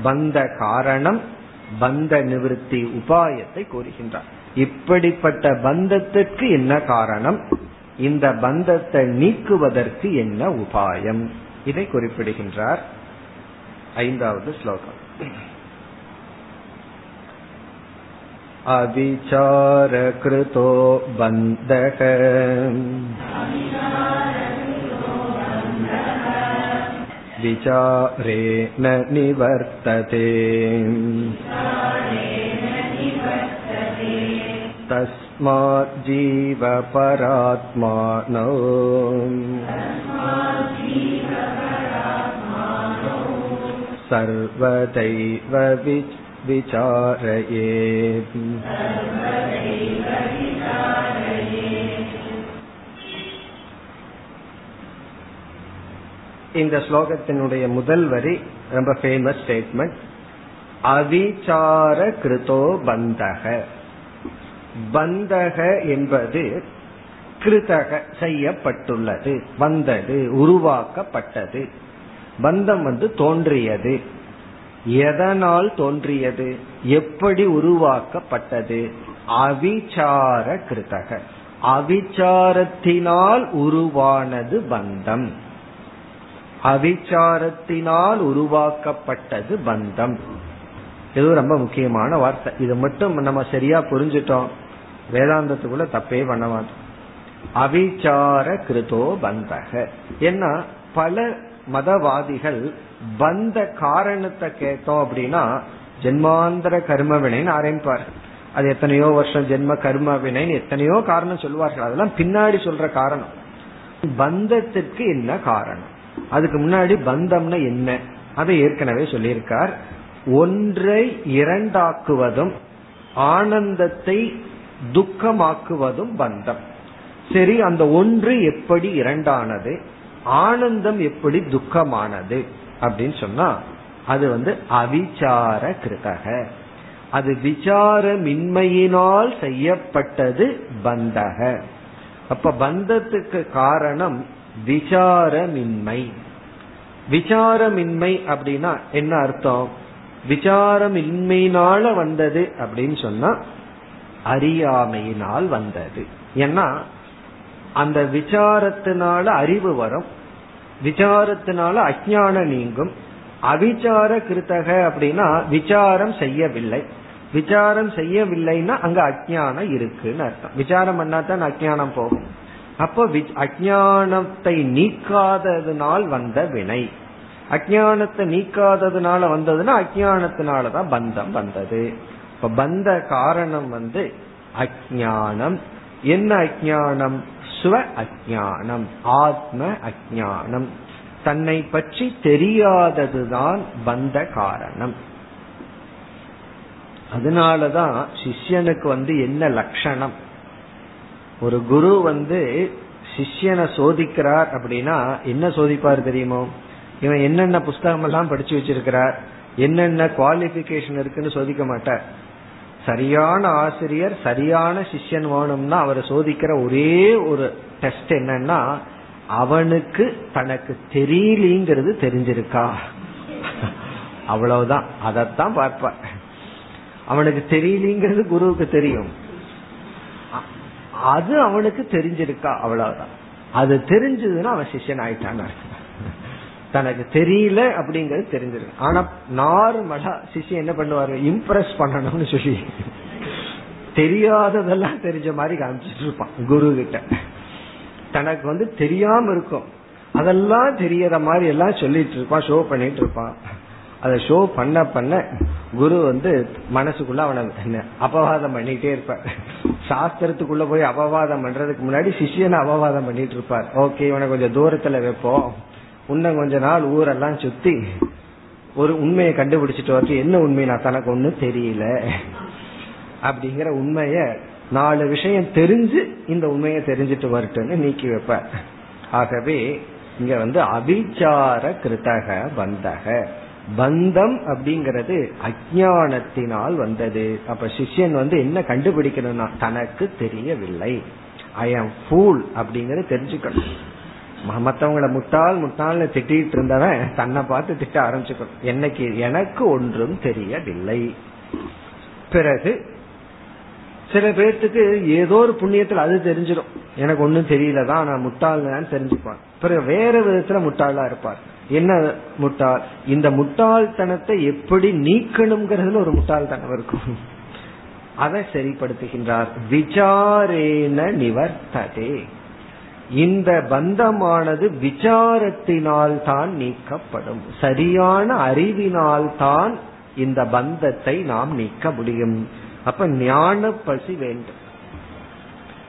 Speaker 1: பந்த காரணம் பந்த நிவர்த்தி உபாயத்தை கூறுகின்றார் இப்படிப்பட்ட பந்தத்திற்கு என்ன காரணம் இந்த பந்தத்தை நீக்குவதற்கு என்ன உபாயம் இதை குறிப்பிடுகின்றார் ஐந்தாவது ஸ்லோகம் अविचारकृतो बन्धः विचारेण निवर्तते तस्माज्जीवपरात्मानो सर्वदैव विचारयेत् இந்த ஸ்லோகத்தினுடைய முதல் வரி ரொம்ப ஃபேமஸ் ஸ்டேட்மெண்ட் அவிச்சார கிருதோ பந்தக. பந்தக என்பது கிருதக செய்யப்பட்டுள்ளது வந்தது உருவாக்கப்பட்டது. பந்தம் வந்து தோன்றியது. எதனால் தோன்றியது? எப்படி உருவாக்கப்பட்டது? அவிச்சார கிருதக அவிச்சாரத்தினால் உருவானது பந்தம். அவிச்சாரத்தினால் உருவாக்கப்பட்டது பந்தம். இது ரொம்ப முக்கியமான வார்த்தை. இது மட்டும் நம்ம சரியா புரிஞ்சிட்டோம். வேதாந்தத்துக்குள்ள தப்பே பண்ண மாட்டோம் அவிச்சார கிருதோ பந்தக. ஏன்னா பல மதவாதிகள் பந்த காரணத்தை கேட்டோம் அப்படின்னா ஜென்மாந்திர கர்ம வினைன்னு ஆரம்பிப்பார். அது எத்தனையோ வருஷம் ஜென்ம கர்ம வினைன்னு எத்தனையோ காரணம் சொல்வார்கள். அதெல்லாம் பின்னாடி சொல்ற காரணம். பந்தத்திற்கு என்ன காரணம்? அதுக்கு முன்னாடி பந்தம்னா என்ன? அதை ஏற்கனவே சொல்லியிருக்கார். ஒன்றை இரண்டாக்குவதும் ஆனந்தத்தை துக்கமாக்குவதும் பந்தம். சரி அந்த ஒன்று எப்படி இரண்டானது? ஆனந்தம் எப்படி துக்கமானது? அப்படின்னு சொன்னா அது வந்து அவிச்சார கிருதக அது விசாரமின்மையினால் செய்யப்பட்டது பந்தக. அப்ப பந்தத்துக்கு காரணம் விசாரமின்மை. விசாரமின்மை அப்படின்னா என்ன அர்த்தம்? விசாரமின்மையினால வந்தது அப்படின்னு சொன்னா அறியாமையினால் வந்தது. ஏன்னா அந்த விசாரத்தினால அறிவு வரும். விசாரத்தினால அஜானம் நீங்கும். அவிச்சார கிருத்தக அப்படின்னா விசாரம் செய்யவில்லை. விசாரம் செய்யவில்லைன்னா அங்க அஜானம் இருக்குன்னு அர்த்தம். விசாரம் பண்ணாதான் அஜானம் போகும். அப்போ அஜானத்தை நீக்காததுனால் வந்த வினை. அஜானத்தை நீக்காததுனால வந்ததுன்னா அஜானத்தினாலதான் பந்தம் வந்தது. இப்ப பந்த காரணம் வந்து அஜானம் என்ன அஜானம் ஸ்வ அஜானம் ஆத்ம அஜானம் தன்னை பற்றி தெரியாததுதான் பந்த காரணம். அதனாலதான் சிஷ்யனுக்கு வந்து என்ன லட்சணம்? ஒரு குரு வந்து சிஷ்யனை சோதிக்கிறார் அப்படின்னா என்ன சோதிப்பார் தெரியுமோ? இவன் என்னென்ன புஸ்தகம் எல்லாம் படிச்சு வச்சிருக்கிறார்? என்னென்ன குவாலிபிகேஷன் இருக்குன்னு சோதிக்க மாட்டார். சரியான ஆசிரியர் சரியான சிஷ்யன் வேணும்னா அவரை சோதிக்கிற ஒரே ஒரு டெஸ்ட் என்னன்னா அவனுக்கு தனக்கு தெரியலங்கிறது தெரிஞ்சிருக்கா? அவ்வளவுதான். அதத்தான் பார்ப்பார். அவனுக்கு தெரியலங்கிறது குருவுக்கு தெரியும். அது அவனுக்கு தெரிஞ்சிருக்கா அவ்வளவுதான். அது தெரிஞ்சதுன்னா அவன் சிஷியன் ஆயிட்டான் தனக்கு தெரியல அப்படிங்கறது தெரிஞ்சிருக்கு. ஆனா நார்மலா சிஷி என்ன பண்ணுவாரு? இம்ப்ரெஸ் பண்ணணும்னு சிஷி தெரியாததெல்லாம் தெரிஞ்ச மாதிரி காமிச்சிட்டு இருப்பான் குரு கிட்ட தனக்கு வந்து தெரியாம இருக்கும். அதெல்லாம் தெரியற மாதிரி எல்லாம் சொல்லிட்டு இருப்பான் ஷோ பண்ணிட்டு இருப்பான். அதை ஷோ பண்ண பண்ண குரு வந்து மனசுக்குள்ள அவனை அபவாதம் பண்ணிட்டே இருப்பார். சாஸ்திரத்துக்குள்ள போய் அபவாதம் பண்றதுக்கு முன்னாடி சிஷியனை அபவாதம் பண்ணிட்டு இருப்பார். ஓகே இவனை கொஞ்சம் தூரத்துல வைப்போம். இன்னும் கொஞ்ச நாள் ஊரெல்லாம் சுத்தி ஒரு உண்மையை கண்டுபிடிச்சிட்டு வந்து என்ன உண்மை நான் தனக்கு ஒண்ணும் தெரியல அப்படிங்கிற உண்மைய நாலு விஷயம் தெரிஞ்சு இந்த உண்மையை தெரிஞ்சிட்டு வரட்டுன்னு நீக்கி வைப்ப ஆகவே இங்க வந்து அபிச்சார கிருத்தக பந்தக. பந்தம் அப்படிங்கிறது அஜானத்தினால் வந்தது. அப்ப சிஷ்யன் வந்து என்ன கண்டுபிடிக்கணும்னா தனக்கு தெரியவில்லை. ஐ ஆம் ஃபூல் அப்படிங்கறது தெரிஞ்சுக்கணும். மத்தவங்கள முட்டாள் முட்டாள்னு திட்டிட்டு இருந்தவன் தன்னை பார்த்து திட்ட ஆரம்பிச்சுக்கணும். என்னைக்கு எனக்கு ஒன்றும் தெரியவில்லை. பிறகு சில பேர்த்துக்கு ஏதோ ஒரு புண்ணியத்துல அது தெரிஞ்சிடும். எனக்கு ஒன்னும் தெரியலதான் நான் முட்டாள் தெரிஞ்சுப்பான். பிறகு வேற விதத்துல முட்டாளா இருப்பார். என்ன முட்டாள்? இந்த முட்டாள்தனத்தை எப்படி நீக்கணுங்கிறதுல ஒரு முட்டாள்தனம் இருக்கும். அதை சரிப்படுத்துகின்றார். விசாரேன நிவர்த்ததே. இந்த பந்தமானது விசாரத்தினால் தான் நீக்கப்படும். சரியான அறிவினால் தான் இந்த பந்தத்தை நாம் நீக்க முடியும். அப்ப ஞான பசி வேண்டும்.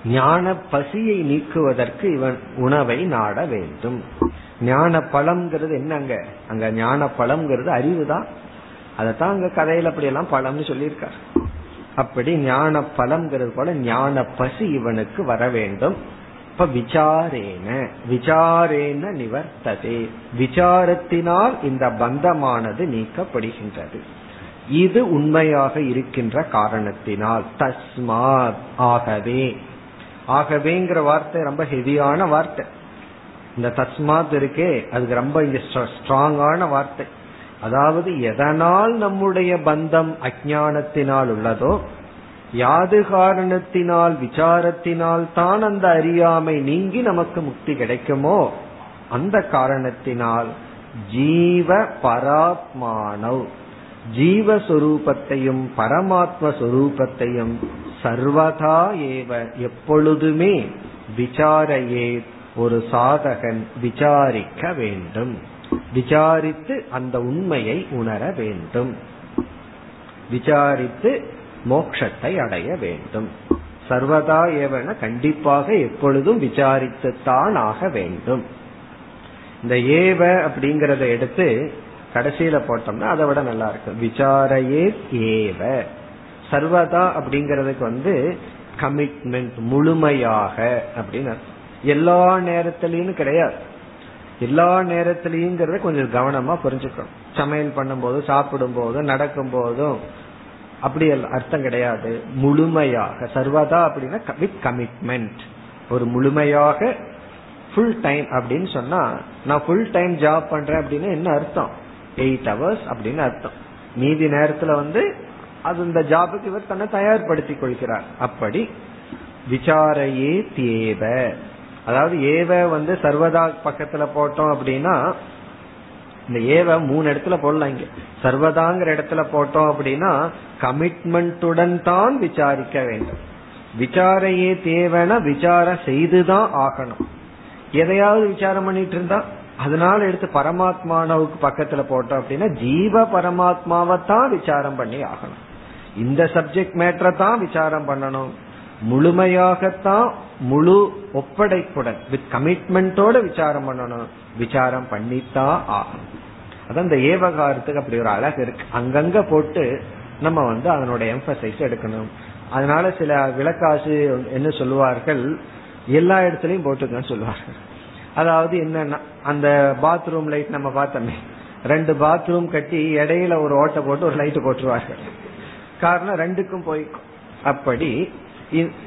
Speaker 1: ஞான பசியை நீக்குவதற்கு இவன் உணவை நாட வேண்டும். ஞான பழம்ங்கிறது என்னங்க? அங்க ஞான பழம்ங்கிறது அறிவு தான் அதைத்தான் அங்க கதையில அப்படி எல்லாம் பழம்னு சொல்லியிருக்காரு. அப்படி ஞான பழம்ங்கிறது போல ஞான பசி இவனுக்கு வர வேண்டும். இப்ப விசாரேன. விசாரேன நிவர்த்ததே. விசாரத்தினால் இந்த பந்தமானது நீக்கப்படுகின்றது. இது உண்மையாக இருக்கின்ற காரணத்தினால். தஸ்மாத் ஆகவே. ஆகவேங்கிற வார்த்தை ரொம்ப ஹெவியான வார்த்தை. இந்த தஸ்மாத் இருக்கே அதுக்கு ரொம்ப இங்க ஸ்ட்ராங்கான வார்த்தை. அதாவது எதனால் நம்முடைய பந்தம் அஜானத்தினால் உள்ளதோ யாது காரணத்தினால் விசாரத்தினால் தான் அந்த அறியாமை நீங்கி நமக்கு முக்தி கிடைக்குமோ அந்த காரணத்தினால் ஜீவ பராத்மானவ் ஜீவஸ்வரூபத்தையும் பரமாத்ம சொரூபத்தையும் சர்வதா ஏவ எப்பொழுதுமே விசாரையே ஒரு சாதகன் விசாரிக்க வேண்டும். விசாரித்து அந்த உண்மையை உணர வேண்டும். விசாரித்து மோட்சத்தை அடைய வேண்டும். சர்வதா ஏவன கண்டிப்பாக எப்பொழுதும் விசாரித்துத்தான் ஆக வேண்டும். இந்த ஏவ அப்படிங்கறத எடுத்து கடைசியில போட்டோம்னா அதை விட நல்லா இருக்கும். விசாரையே ஏவ. சர்வதா அப்படிங்கறதுக்கு வந்து கமிட்மெண்ட் முழுமையாக அப்படின்னு எல்லா நேரத்திலயும் கிடையாது. எல்லா நேரத்திலயும் கொஞ்சம் கவனமா புரிஞ்சுக்கணும். சமையல் பண்ணும்போது சாப்பிடும் போதும் நடக்கும் போதும் அப்படி அர்த்தம் கிடையாது. முழுமையாக சர்வதா அப்படின்னா வித் கமிட்மெண்ட் ஒரு முழுமையாக ஃபுல் டைம் அப்படின்னு சொன்னா நான் ஃபுல் டைம் ஜாப் பண்றேன் அப்படின்னு என்ன அர்த்தம்? எயிட் ஹவர்ஸ் அப்படின்னு அர்த்தம். மீதி நேரத்துல வந்து அது இந்த ஜாபுக்கு இவர் தன்னை தயார்படுத்திக் கொள்கிறார். அப்படி விசாரையே தேவை. அதாவது ஏவ வந்து சர்வதா பக்கத்துல போட்டோம் அப்படின்னா இந்த ஏவ மூணு இடத்துல போடலாம் இங்க. சர்வதாங்கிற இடத்துல போட்டோம் அப்படின்னா கமிட்மெண்ட்டுடன் தான் விசாரிக்க வேண்டும். விசாரையே தேவைன்னா விசாரம் செய்துதான் ஆகணும். எதையாவது விசாரம் பண்ணிட்டு இருந்தா அதனால எடுத்து பரமாத்மானவுக்கு பக்கத்துல போட்டோம் அப்படின்னா ஜீவ பரமாத்மாவை தான் விசாரம் பண்ணி ஆகணும். இந்த சப்ஜெக்ட் மேட்டரை தான் விசாரம் பண்ணணும். முழுமையாகத்தான் முழு ஒப்படைப்புடன் வித் கமிட்மெண்டோட விசாரம் பண்ணணும். விசாரம் பண்ணித்தான் ஆகும் அதான் இந்த ஏவகாரத்துக்கு அப்படி ஒரு அழகு இருக்கு. அங்கங்க போட்டு நம்ம வந்து அதனுடைய எம்பசைஸ் எடுக்கணும். அதனால சில விளக்காசு என்ன சொல்லுவார்கள்? எல்லா இடத்துலயும் போட்டுக்கன்னு சொல்லுவார்கள். அதாவது என்னன்னா அந்த பாத்ரூம் லைட் நம்ம பார்த்தோமே. ரெண்டு பாத்ரூம் கட்டி இடையில ஒரு ஓட்டை போட்டு ஒரு லைட் போட்டுருவார்கள். காரணம் ரெண்டுக்கும் போய் அப்படி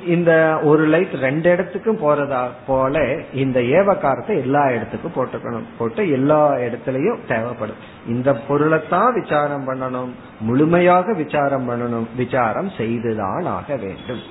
Speaker 1: இந்த ஒரு லைட் ரெண்டு இடத்துக்கும் போறதா போல இந்த ஏவகாரத்தை எல்லா இடத்துக்கும் போட்டுக்கணும். போட்டு எல்லா இடத்துலயும் தேவைப்படும். இந்த பொருளைத்தான் விசாரம் பண்ணணும். முழுமையாக விசாரம் பண்ணணும். விசாரம் செய்துதான் ஆக வேண்டும்.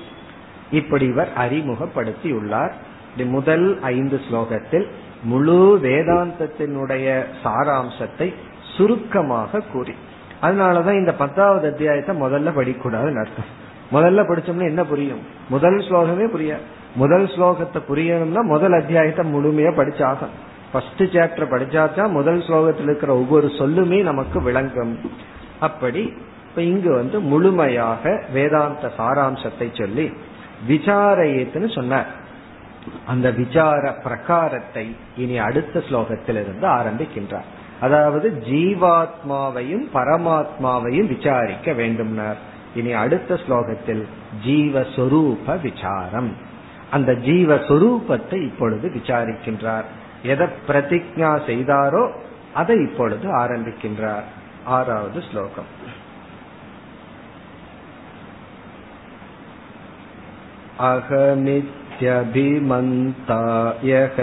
Speaker 1: இப்படி இவர் அறிமுகப்படுத்தி உள்ளார் முதல் ஐந்து ஸ்லோகத்தில் முழு வேதாந்தத்தினுடைய சாராம்சத்தை சுருக்கமாக கூறி. அதனாலதான் இந்த பத்தாவது அத்தியாயத்தை முதல்ல படிக்கூடாதுன்னு அர்த்தம். முதல்ல படிச்சோம்னா என்ன புரியும்? முதல் ஸ்லோகமே புரிய. முதல் ஸ்லோகத்தை புரியணும்னா முதல் அத்தியாயத்தை முழுமையா படிச்சாகணும். ஃபர்ஸ்ட் சாப்டர் படிச்சாதான் முதல் ஸ்லோகத்தில் இருக்கிற ஒவ்வொரு சொல்லுமே நமக்கு விளங்கும். அப்படி இப்ப இங்கு வந்து முழுமையாக வேதாந்த சாராம்சத்தை சொல்லி விசாரயத்துன்னு சொன்னார். அந்த விசார பிரகாரத்தை இனி அடுத்த ஸ்லோகத்திலிருந்து ஆரம்பிக்கின்றார். அதாவது ஜீவாத்மாவையும் பரமாத்மாவையும் விசாரிக்க வேண்டும்னார். இனி அடுத்த ஸ்லோகத்தில் ஜீவஸ்வரூப விசாரம். அந்த ஜீவஸ்வரூபத்தை இப்பொழுது விசாரிக்கின்றார். எதை பிரதிஜா செய்தாரோ அதை இப்பொழுது ஆரம்பிக்கின்றார். ஆறாவது ஸ்லோகம். அகமித்யபிமந்தாயக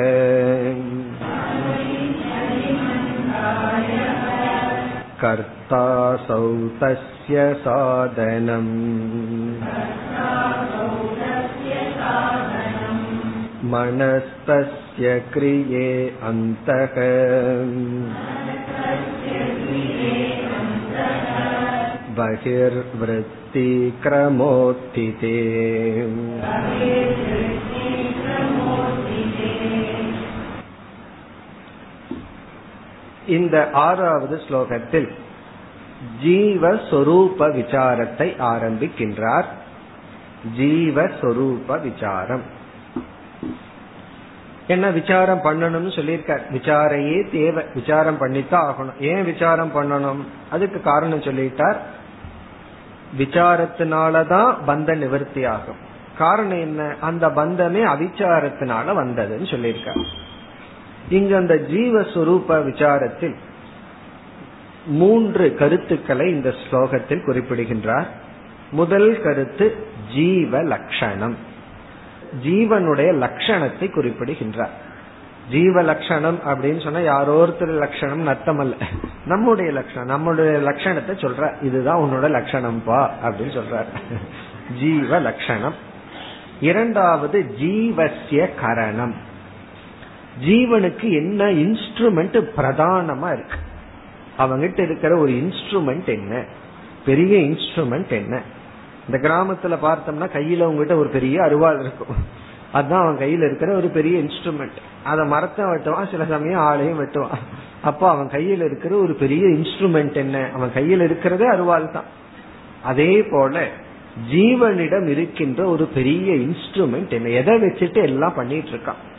Speaker 1: कर्तासौ तस्य साधनम् मनस्तस्य क्रिये अन्तः बहिर्वृत्तिक्रमोत्थिते இந்த ஆறாவது ஸ்லோகத்தில் ஜீவஸ்வரூப விசாரத்தை ஆரம்பிக்கின்றார். ஜீவஸ்வரூப விசாரம். என்ன விசாரம் பண்ணணும்னு சொல்லியிருக்கார். விசாரையே தேவை விசாரம் பண்ணித்தான் ஆகணும். ஏன் விசாரம் பண்ணணும்? அதுக்கு காரணம் சொல்லிட்டார். விசாரத்தினாலதான் பந்த நிவர்த்தி ஆகும் காரணம் என்ன? அந்த பந்தமே அவிச்சாரத்தினால வந்ததுன்னு சொல்லியிருக்கார். இங்கு அந்த ஜீவஸ்வரூப விசாரத்தில் மூன்று கருத்துக்களை இந்த ஸ்லோகத்தில் குறிப்பிடுகின்றார். முதல் கருத்து ஜீவ லட்சணம் ஜீவனுடைய லட்சணத்தை குறிப்பிடுகின்றார். ஜீவ லட்சணம் அப்படின்னு சொன்னா யாரோ ஒருத்தர் லட்சணம் அர்த்தம் அல்ல நம்முடைய லட்சணம் நம்முடைய லட்சணத்தை சொல்ற இதுதான் உன்னோட லட்சணம்பா அப்படின்னு சொல்றார். ஜீவ லட்சணம் இரண்டாவது ஜீவசிய கரணம். ஜீவனுக்கு என்ன இன்ஸ்ட்ருமெண்ட் பிரதானமா இருக்கு? அவங்கிட்ட இருக்கிற ஒரு இன்ஸ்ட்ருமெண்ட் என்ன? பெரிய இன்ஸ்ட்ருமெண்ட் என்ன? இந்த கிராமத்துல பார்த்தோம்னா கையில உங்ககிட்ட ஒரு பெரிய அருவாள் இருக்கும். அதுதான் அவன் கையில இருக்கிற ஒரு பெரிய இன்ஸ்ட்ருமெண்ட் அதை மரத்தை வெட்டுவான் சில சமயம் ஆளையும் வெட்டுவான். அப்போ அவன் கையில இருக்கிற ஒரு பெரிய இன்ஸ்ட்ருமெண்ட் என்ன? அவன் கையில் இருக்கிறதே அருவாள் தான். அதே போல ஜீவனிடம் இருக்கின்ற ஒரு பெரிய இன்ஸ்ட்ருமெண்ட் என்ன? எதை வச்சுட்டு எல்லாம் பண்ணிட்டு இருக்கான்?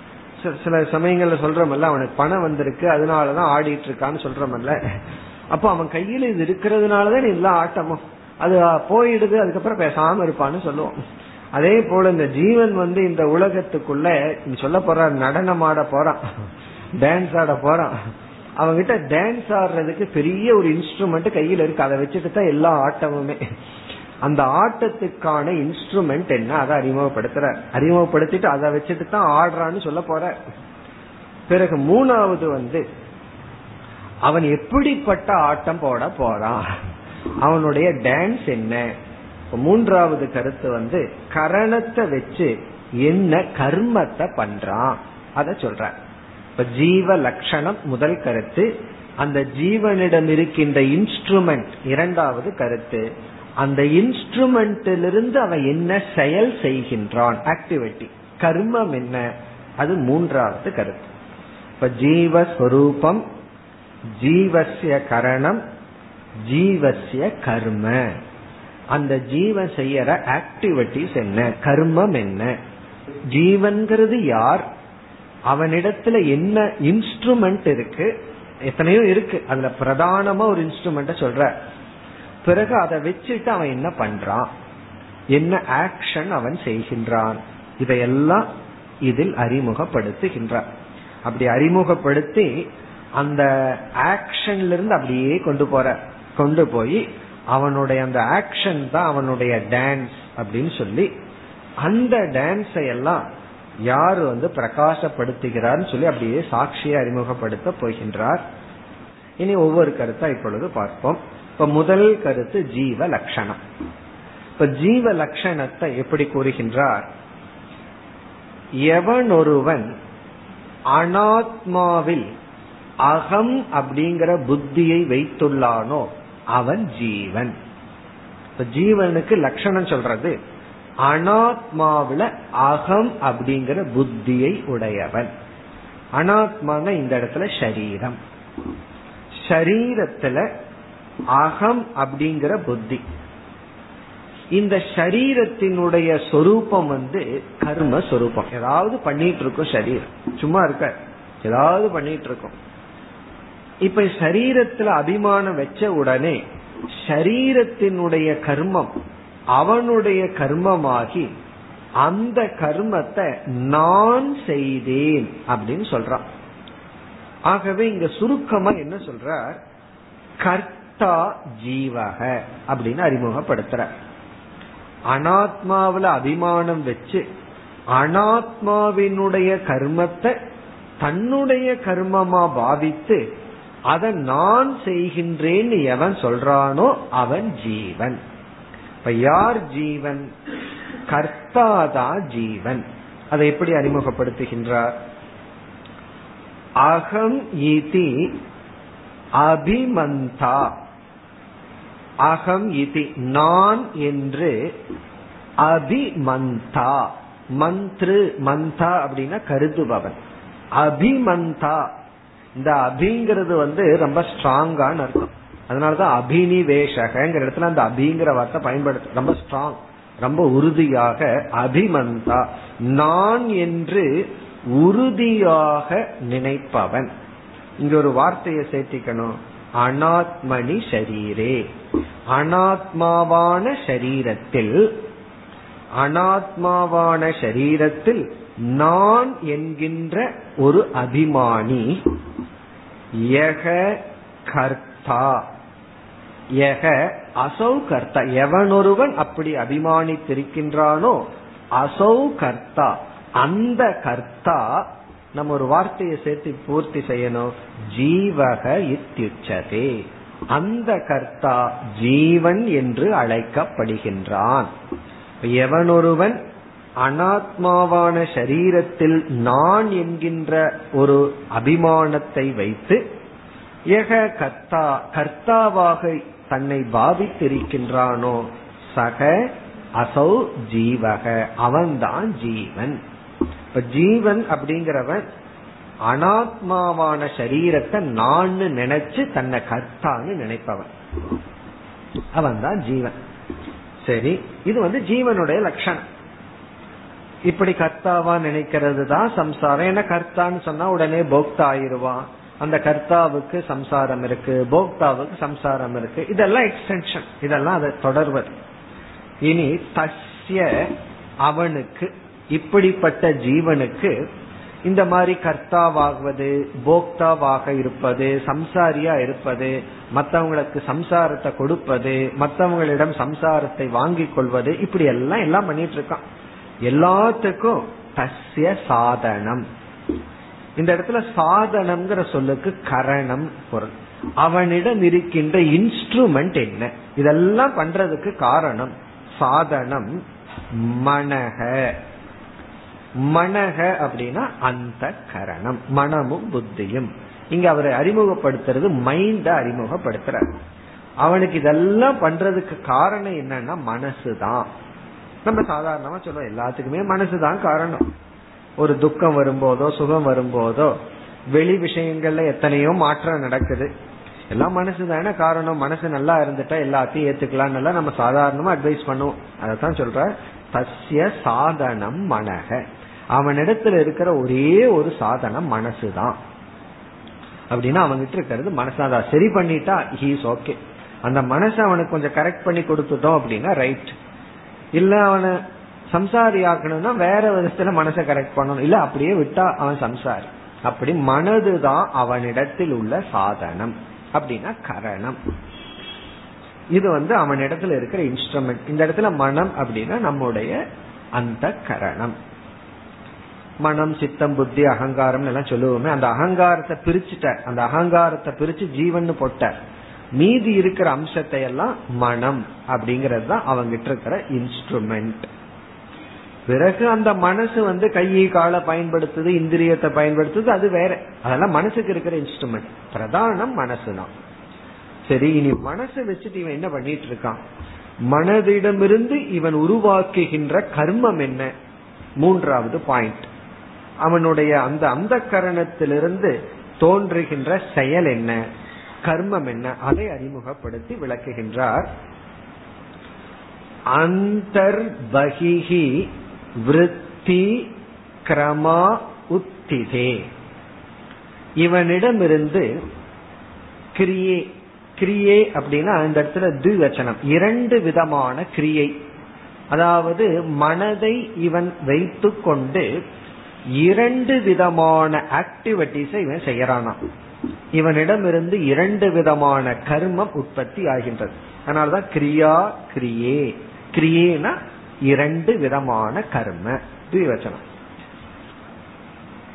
Speaker 1: சில சமயங்கள்ல சொல்றமல்ல அவனுக்கு பணம் வந்திருக்கு அதனாலதான் ஆடிட்டு இருக்கான்னு சொல்றமல்ல அப்போ அவன் கையில இது இருக்கிறதுனாலதான் எல்லா ஆட்டமும். அது போயிடுது அதுக்கப்புறம் பேசாம இருப்பான்னு சொல்லுவோம். அதே போல இந்த ஜீவன் வந்து இந்த உலகத்துக்குள்ள சொல்ல போற நடனம் ஆட போறான். டான்ஸ் ஆட போறான். அவங்கிட்ட டான்ஸ் ஆடுறதுக்கு பெரிய ஒரு இன்ஸ்ட்ருமெண்ட் கையில இருக்கு. அதை வச்சுட்டு தான் எல்லா ஆட்டமுமே. அந்த ஆட்டத்துக்கான இன்ஸ்ட்ருமெண்ட் என்ன? அதை அறிமுகப்படுத்துற. அறிமுகப்படுத்திட்டு அதை வச்சுட்டு தான் ஆடுறான்னு சொல்ல போற. பிறகு மூணாவது வந்து அவன் எப்படிப்பட்ட ஆட்டம் போட போறான் அவனுடைய டான்ஸ் என்ன? மூன்றாவது கருத்து வந்து கரணத்தை வச்சு என்ன கர்மத்தை பண்றான்? அத சொல்ற. இப்ப ஜீவ லட்சணம் முதல் கருத்து. அந்த ஜீவனிடம் இருக்கின்ற இன்ஸ்ட்ருமெண்ட் இரண்டாவது கருத்து. அந்த இன்ஸ்ட்ருமெண்டிலிருந்து அவன் என்ன செயல் செய்கின்றான்? ஆக்டிவிட்டி கர்மம் என்ன? அது மூன்றாவது கருத்து. இப்ப ஜீவஸ்வரூபம் ஜீவசிய கரணம் ஜீவசிய கர்ம. அந்த ஜீவன் செய்யற ஆக்டிவிட்டிஸ் என்ன? கர்மம் என்ன? ஜீவன்கிறது யார்? அவனிடத்துல என்ன இன்ஸ்ட்ருமெண்ட் இருக்கு? எத்தனையோ இருக்கு. அதுல பிரதானமா ஒரு இன்ஸ்ட்ருமெண்ட சொல்ற. பிறகு அதை வச்சுட்டு அவன் என்ன பண்றான்? என்ன ஆக்ஷன் அவன் செய்கின்றான்? இதையெல்லாம் இதில் அறிமுகப்படுத்துகின்றான். அப்படி அறிமுகப்படுத்தி அந்த ஆக்ஷன்ல இருந்து அப்படியே கொண்டு போற கொண்டு போய் அவனுடைய அந்த ஆக்ஷன் தான் அவனுடைய டான்ஸ் அப்படின்னு சொல்லி அந்த டான்ஸை எல்லாம் யார் வந்து பிரகாசப்படுத்துகிறார்னு சொல்லி அப்படியே சாட்சியை அறிமுகப்படுத்த போகின்றார். இனி ஒவ்வொரு கருத்தா இப்பொழுது பார்ப்போம். இப்ப முதல் கருத்து ஜீவ லட்சணம் இப்ப ஜீவ லட்சணத்தை எப்படி கூறுகின்றார்? எவன் ஒருவன் அனாத்மாவில் அகம் அப்படிங்கிற புத்தியை வைத்துள்ளானோ அவன் ஜீவன். இப்ப ஜீவனுக்கு லட்சணம் சொல்றது அனாத்மாவில அகம் அப்படிங்கிற புத்தியை உடையவன். அனாத்மான இந்த இடத்துல சரீரம் ஷரீரத்துல அகம் அப்படிங்கிற புத்தி. இந்த சரீரத்தினுடைய சொரூபம் வந்து கர்ம சொரூபம். ஏதாவது பண்ணிட்டு இருக்கும் சரீரம். சும்மா இருக்க. ஏதாவது பண்ணிட்டு இருக்கும் இப்ப சரீரத்துல அபிமானம் வச்ச உடனே சரீரத்தினுடைய கர்மம் அவனுடைய கர்மமாகி அந்த கர்மத்தை நான் செய்தேன் அப்படின்னு சொல்றான். ஆகவே இங்க சுருக்கமா என்ன சொல்ற ஜீவக அப்படின்னு அறிமுகப்படுத்துற. அனாத்மாவில அபிமானம் வச்சு அனாத்மாவினுடைய கர்மத்தை தன்னுடைய கர்மமா பாவித்து அதை நான் செய்கின்றேன்னு எவன் சொல்றானோ அவன் ஜீவன். இப்ப யார் ஜீவன்? கர்த்தாதா ஜீவன். அதை எப்படி அறிமுகப்படுத்துகின்றார்? அகம் இதி அபிமந்தா. அகம் இது நான் என்று அபிமந்தா. மந்த்ரு மந்தா அப்படின்னா கருதுபவன். அபிமந்தா. இந்த அபிங்கிறது வந்து ரொம்ப ஸ்ட்ராங்கான அர்த்தம். அதனாலதான் அபினிவேஷகங்கிற இடத்துல அந்த அபிங்கிற வார்த்தை பயன்படுத்த ரொம்ப ஸ்ட்ராங் ரொம்ப உறுதியாக அபிமந்தா. நான் என்று உறுதியாக நினைப்பவன். இங்க ஒரு வார்த்தையை சேர்த்திக்கணும். அனாத்மனி ஷரீரே. அனாத்மாவான ஷரீரத்தில் அனாத்மாவான ஷரீரத்தில் நான் என்கின்ற ஒரு அபிமானி யக கர்த்தா. யக அசௌ கர்த்தா. எவனொருவன் அப்படி அபிமானித்திருக்கின்றானோ அசௌ கர்த்தா. அந்த கர்த்தா நம்ம ஒரு வார்த்தையை சேர்த்து பூர்த்தி செய்யணும். ஜீவக இத்தியுச்சதே. அந்த கர்த்தா ஜீவன் என்று அழைக்கப்படுகின்றான். எவனொருவன் அனாத்மாவான சரீரத்தில் நான் என்கின்ற ஒரு அபிமானத்தை வைத்து எக கர்த்தா கர்த்தாவாக தன்னை பாவித்திருக்கின்றானோ சக அசௌ ஜீவக அவன்தான் ஜீவன். இப்ப ஜீவன் அப்படிங்கிறவன் அனாத்மாவான சரீரத்தை நான் நினைச்சு தன்னை கர்த்தான்னு நினைப்பவன். அவன் தான் ஜீவன். சரி இது வந்து ஜீவனுடைய லட்சணம். இப்படி கர்த்தாவா நினைக்கிறது தான் சம்சாரம். ஏன்னா கர்த்தான்னு சொன்னா உடனே போக்தா ஆயிருவான் அந்த கர்த்தாவுக்கு சம்சாரம் இருக்கு போக்தாவுக்கு சம்சாரம் இருக்கு. இதெல்லாம் எக்ஸ்டென்ஷன் இதெல்லாம் அதை தொடர்வது. இனி தஸ்ய அவனுக்கு இப்படிப்பட்ட ஜீவனுக்கு இந்த மாதிரி கர்த்தாவாகுவது போக்தாவாக இருப்பது சம்சாரியா இருப்பது மற்றவங்களுக்கு சம்சாரத்தை கொடுப்பது மற்றவங்களிடம் சம்சாரத்தை வாங்கிக் கொள்வது இப்படி எல்லாம் எல்லாம் பண்ணிட்டு இருக்கான் எல்லாத்துக்கும் தஸ்ய சாதனம். இந்த இடத்துல சாதனம்ங்கிற சொல்லுக்கு கரணம் பொருள். அவனிடம் இருக்கின்ற இன்ஸ்ட்ருமெண்ட் என்ன? இதெல்லாம் பண்றதுக்கு காரணம் சாதனம் மனக மனக அப்படின்னா அந்த கரணம் மனமும் புத்தியும். இங்க அவரை அறிமுகப்படுத்துறது மைண்ட அறிமுகப்படுத்துறார். அவனுக்கு இதெல்லாம் பண்றதுக்கு காரணம் என்னன்னா மனசுதான். நம்ம சாதாரணமா சொல்லுவோம் எல்லாத்துக்குமே மனசுதான் காரணம். ஒரு துக்கம் வரும்போதோ சுகம் வரும்போதோ வெளி விஷயங்கள்ல எத்தனையோ மாற்றம் நடக்குது. எல்லாம் மனசு தானே காரணம். மனசு நல்லா இருந்துட்டா எல்லாத்தையும் ஏத்துக்கலாம் நம்ம சாதாரணமா அட்வைஸ் பண்ணுவோம். அதான் சொல்ற தஸ்ய சாதனம் மனக அவனிடத்துல இருக்கிற ஒரே ஒரு சாதனம் மனசுதான். அப்படின்னா அவன்கிட்ட இருக்கிறது மனசாதான் சரி பண்ணிட்டா ஹீஸ் ஓகே அந்த மனசை அவனுக்கு கொஞ்சம் கரெக்ட் பண்ணி கொடுத்துட்டோம் அப்படின்னா ரைட் இல்ல அவனை சம்சாரி ஆக்கணும்னா வேற விதத்துல மனசை கரெக்ட் பண்ணணும். இல்ல அப்படியே விட்டா அவன் சம்சாரி. அப்படி மனதுதான் அவனிடத்தில் உள்ள சாதனம். அப்படின்னா கரணம். இது வந்து அவனிடத்துல இருக்கிற இன்ஸ்ட்ருமெண்ட் இந்த இடத்துல மனம் அப்படின்னா நம்முடைய அந்த கரணம். மனம் சித்தம் புத்தி அகங்காரம் எல்லாம் சொல்லுவோமே அந்த அகங்காரத்தை பிரிச்சுட்ட அந்த அகங்காரத்தை பிரிச்சு ஜீவன் போட்ட மீதி இருக்கிற அம்சத்தை எல்லாம் மனம் அப்படிங்கறது தான் அவங்கிட்ட இருக்கிற இன்ஸ்ட்ருமெண்ட் பிறகு அந்த மனசு வந்து கையை காலை பயன்படுத்துது இந்திரியத்தை பயன்படுத்துது அது வேற. அதெல்லாம் மனசுக்கு இருக்கிற இன்ஸ்ட்ருமெண்ட் பிரதானம் மனசு தான் சரி இனி மனசை வச்சுட்டு இவன் என்ன பண்ணிட்டு இருக்கான்? மனதிடமிருந்து இவன் உருவாக்குகின்ற கர்மம் என்ன? மூன்றாவது பாயிண்ட் அவனுடைய அந்த அந்த கரணத்திலிருந்து தோன்றுகின்ற செயல் என்ன? கர்மம் என்ன? அதை அறிமுகப்படுத்தி விளக்குகின்றார். அந்தர்பகிஹி விருத்தி கிரமா உத்திதே. இவனிடமிருந்து கிரியே. கிரியே அப்படின்னா அந்த இடத்துல திவச்சனம் இரண்டு விதமான கிரியை. அதாவது மனதை இவன் வைத்து கொண்டு இரண்டு விதமான ஆக்டிவிட்டிஸை இவன் செய்யறானா இவனிடமிருந்து இரண்டு விதமான கர்மம் உற்பத்தி ஆகின்றது. அதனாலதான் கிரியா கிரியே. கிரியேனா இரண்டு விதமான கர்ம. துவச்சனம்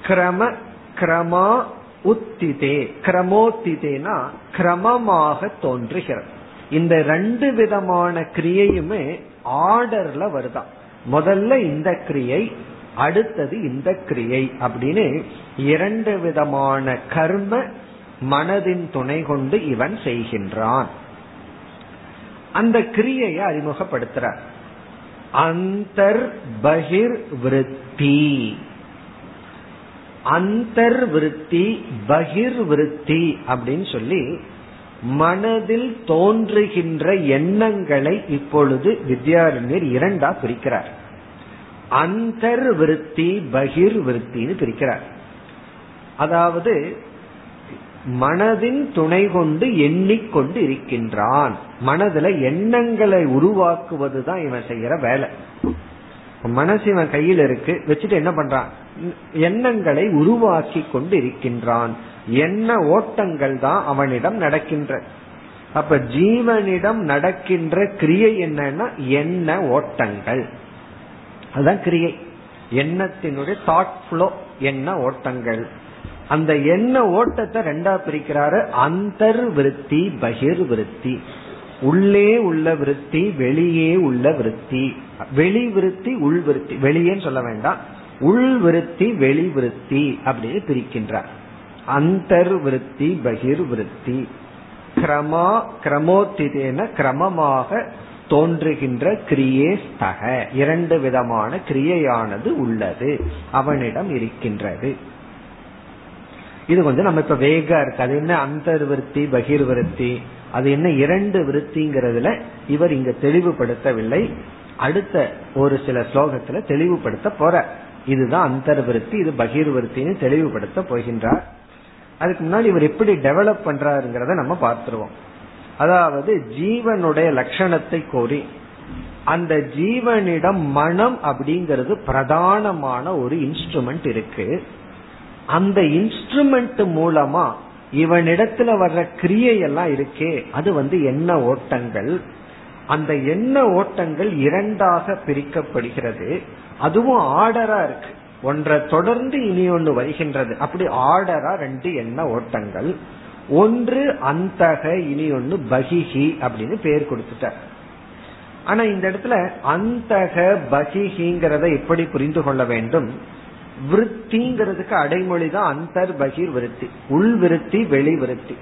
Speaker 1: கிரம கிரமா உத்திதே. கிரமோத்திதேனா கிரமமாக தோன்றுகிறது. இந்த ரெண்டு விதமான கிரியையுமே ஆர்டர்ல வருதான் முதல்ல இந்த கிரியை அடுத்தது இந்த கிரியை அப்படின்னு இரண்டு விதமான கர்ம மனதின் துணை கொண்டு இவன் செய்கின்றான். அந்த கிரியையை அறிமுகப்படுத்துறார். அந்தர் பகிர் விருத்தி. அந்தர் விருத்தி பகிர் விருத்தி அப்படின்னு சொல்லி மனதில் தோன்றுகின்ற எண்ணங்களை இப்பொழுது வித்யாரண்யர் இரண்டா பிரிக்கிறார். அந்தர்விருத்தி விருத்தி பகிர் விருத்தின்னு பிரிக்கிறார். அதாவது மனதின் துணை கொண்டு எண்ணிக்கொண்டு இருக்கின்றான். மனதுல எண்ணங்களை உருவாக்குவது தான் இவன் செய்யற வேலை. மனசு இவன் கையில் இருக்கு வச்சுட்டு என்ன பண்றான்? எண்ணங்களை உருவாக்கி கொண்டு இருக்கின்றான். எண்ண ஓட்டங்கள் தான் அவனிடம் நடக்கின்ற. அப்ப ஜீவனிடம் நடக்கின்ற கிரியை என்னன்னா எண்ண ஓட்டங்கள். அதுதான் கிரியை. எண்ணத்தினுடைய தாட் ஃப்ளோ எண்ண ஓட்டங்கள். அந்த எண்ண ஓட்டத்தை ரெண்டா பிரிக்கிறாரு. அந்தர் விருத்தி பகிர் விருத்தி. உள்ளே உள்ள விருத்தி வெளியே உள்ள விருத்தி. வெளி விருத்தி உள் விருத்தி. வெளியேன்னு சொல்ல வேண்டாம். உள் விருத்தி வெளி விருத்தி அப்படின்னு பிரிக்கின்றார். அந்தர் விருத்தி பகிர் விருத்தி. கிரமா கிரமோத்திதேன கிரமமாக தோன்றுகின்ற கிரியே ஸ்தக. இரண்டு விதமான கிரியையானது உள்ளது. அவனிடம் இருக்கின்றது. இது கொஞ்சம் நம்ம இப்ப வேகா இருக்கு. அது என்ன அந்தர்விருத்தி பகிர்விருத்தி? அது என்ன இரண்டு விருத்திங்கிறதுல இவர் இங்க தெளிவுபடுத்தவில்லை. அடுத்த ஒரு சில ஸ்லோகத்துல தெளிவுபடுத்த போற. இதுதான் அந்தர்விருத்தி இது பகிர்விருத்தின்னு தெளிவுபடுத்த போகின்றார். அதுக்கு முன்னாடி இவர் எப்படி டெவலப் பண்றாருங்கிறத நம்ம பார்த்துருவோம். அதாவது ஜீவனுடைய லட்சணத்தை கோரி. அந்த ஜீவனிடம் மனம் அப்படிங்கிறது பிரதானமான ஒரு இன்ஸ்ட்ருமெண்ட் இருக்கு. அந்த இன்ஸ்ட்ருமெண்ட் மூலமா இவனிடத்துல வர்ற கிரியையெல்லாம் இருக்கே. அது வந்து என்ன ஓட்டங்கள். அந்த எண்ண ஓட்டங்கள் இரண்டாக பிரிக்கப்படுகிறது. அதுவும் ஆர்டரா இருக்கு. ஒன்றை தொடர்ந்து இனி ஒன்று வருகின்றது. அப்படி ஆர்டரா ரெண்டு எண்ண ஓட்டங்கள். ஒன்று அந்தக இனி ஒன்னு பகிஹி அப்படின்னு பேர் கொடுத்துட்டார். ஆனா இந்த இடத்துல அந்தக பகிஹிங்கிறத எப்படி புரிந்து கொள்ள வேண்டும்? விருத்திங்கிறதுக்கு அடைமொழி தான் அந்தர் பகிர் விருத்தி. உள் விருத்தி வெளி விருத்தி.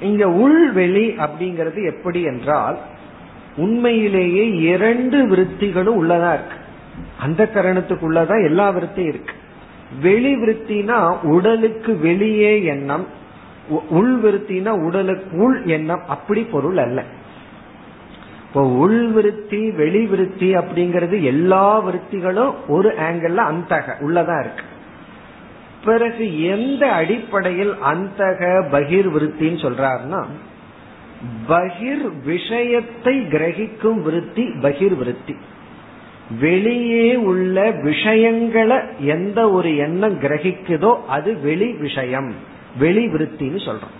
Speaker 1: இங்க உள் வெளி அப்படிங்கிறது எப்படி என்றால் உண்மையிலேயே இரண்டு விருத்திகளும் உள்ளதா இருக்கு. அந்த கரணத்துக்குள்ளதான் எல்லா விருத்தியும் இருக்கு. வெளி விருத்தினா உடலுக்கு வெளியே எண்ணம் உள் விருத்தினா உடலுக்கு உள் எண்ணம் அப்படி பொருள் அல்ல. இப்போ உள் விருத்தி வெளி விருத்தி அப்படிங்கிறது எல்லா விருத்திகளும் ஒரு ஆங்கிள் அந்தக உள்ளதா இருக்கு. பிறகு எந்த அடிப்படையில் அந்தக பகிர் விருத்தின்னு சொல்றாருன்னா பகிர் விஷயத்தை கிரகிக்கும் விருத்தி பகிர் விருத்தி. வெளியே உள்ள விஷயங்களை எந்த ஒரு எண்ணம் கிரகிக்குதோ அது வெளி விஷயம். வெளி விருத்தின்னு சொல்றோம்.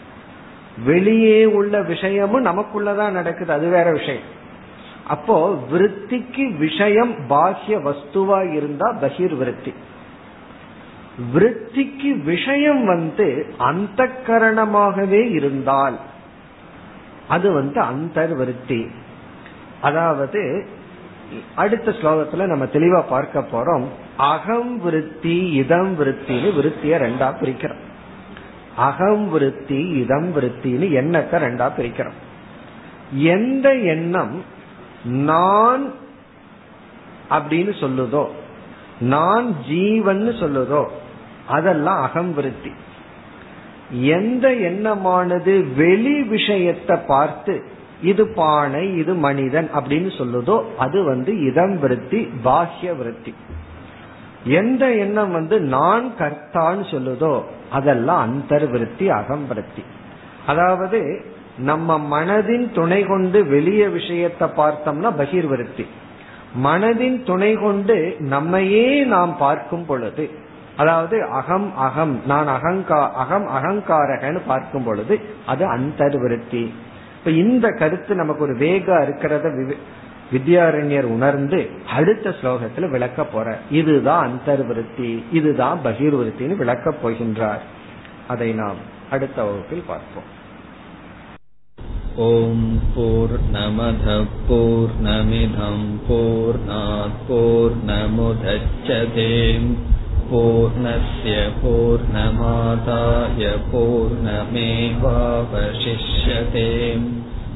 Speaker 1: வெளியே உள்ள விஷயமும் நமக்குள்ளதான் நடக்குது அது வேற விஷயம். அப்போ விருத்திக்கு விஷயம் பாஹ்ய வஸ்துவா இருந்தா பகிர் விருத்தி விருத்திக்கு விஷயம் வந்து அந்த கரணமாகவே இருந்தால் அது வந்து அந்தர்விருத்தி. அதாவது அடுத்த ஸ்லோகத்துல நம்ம தெளிவா பார்க்க போறோம் அகம் விருத்தி இதம் விருத்தின்னு விருத்திய ரெண்டா பிரிக்கிறோம். அகம் விருத்தி இதம் விருத்தின்னு எண்ணத்தை ரெண்டா பிரிக்கிறோம். எந்த எண்ணம் நான் அப்படின்னு சொல்லுதோ நான் ஜீவன் சொல்லுதோ அதெல்லாம் அகம் விருத்தி. எந்த எண்ணமானது வெளி விஷயத்தை பார்த்து இது பானை இது மனிதன் அப்படின்னு சொல்லுதோ அது வந்து இதம் விருத்தி பாஹ்ய விருத்தி. எந்த எண்ணம் வந்து நான் கர்த்தான்னு சொல்லுதோ அதெல்லாம் அந்தர்விருத்தி அகம்பிருத்தி. அதாவது நம்ம மனதின் துணை கொண்டு வெளிய விஷயத்தை பார்த்தோம்னா பகிர்விருத்தி. மனதின் துணை கொண்டு நம்மையே நாம் பார்க்கும் பொழுது அதாவது அகம் அகம் நான் அகங்கா அகம் அகங்காரகன்னு பார்க்கும் பொழுது அது அந்தர்விருத்தி. இப்ப இந்த கருத்து நமக்கு ஒரு வேகா இருக்கிறத வித்யாரண்யர் உணர்ந்து அடுத்த ஸ்லோகத்துல விளக்க போற இதுதான் அந்தர்விருத்தி இதுதான் பகிர்விருத்தின்னு விளக்கப் போகின்றார் அதை நாம் அடுத்த வகுப்பில் பார்ப்போம்
Speaker 2: ஓம் போர் நமத போர் நமிதம் போர் போர் நமுதச்சதேம் पूर्णस्य पूर्णमादाय पूर्णमेवावशिष्यते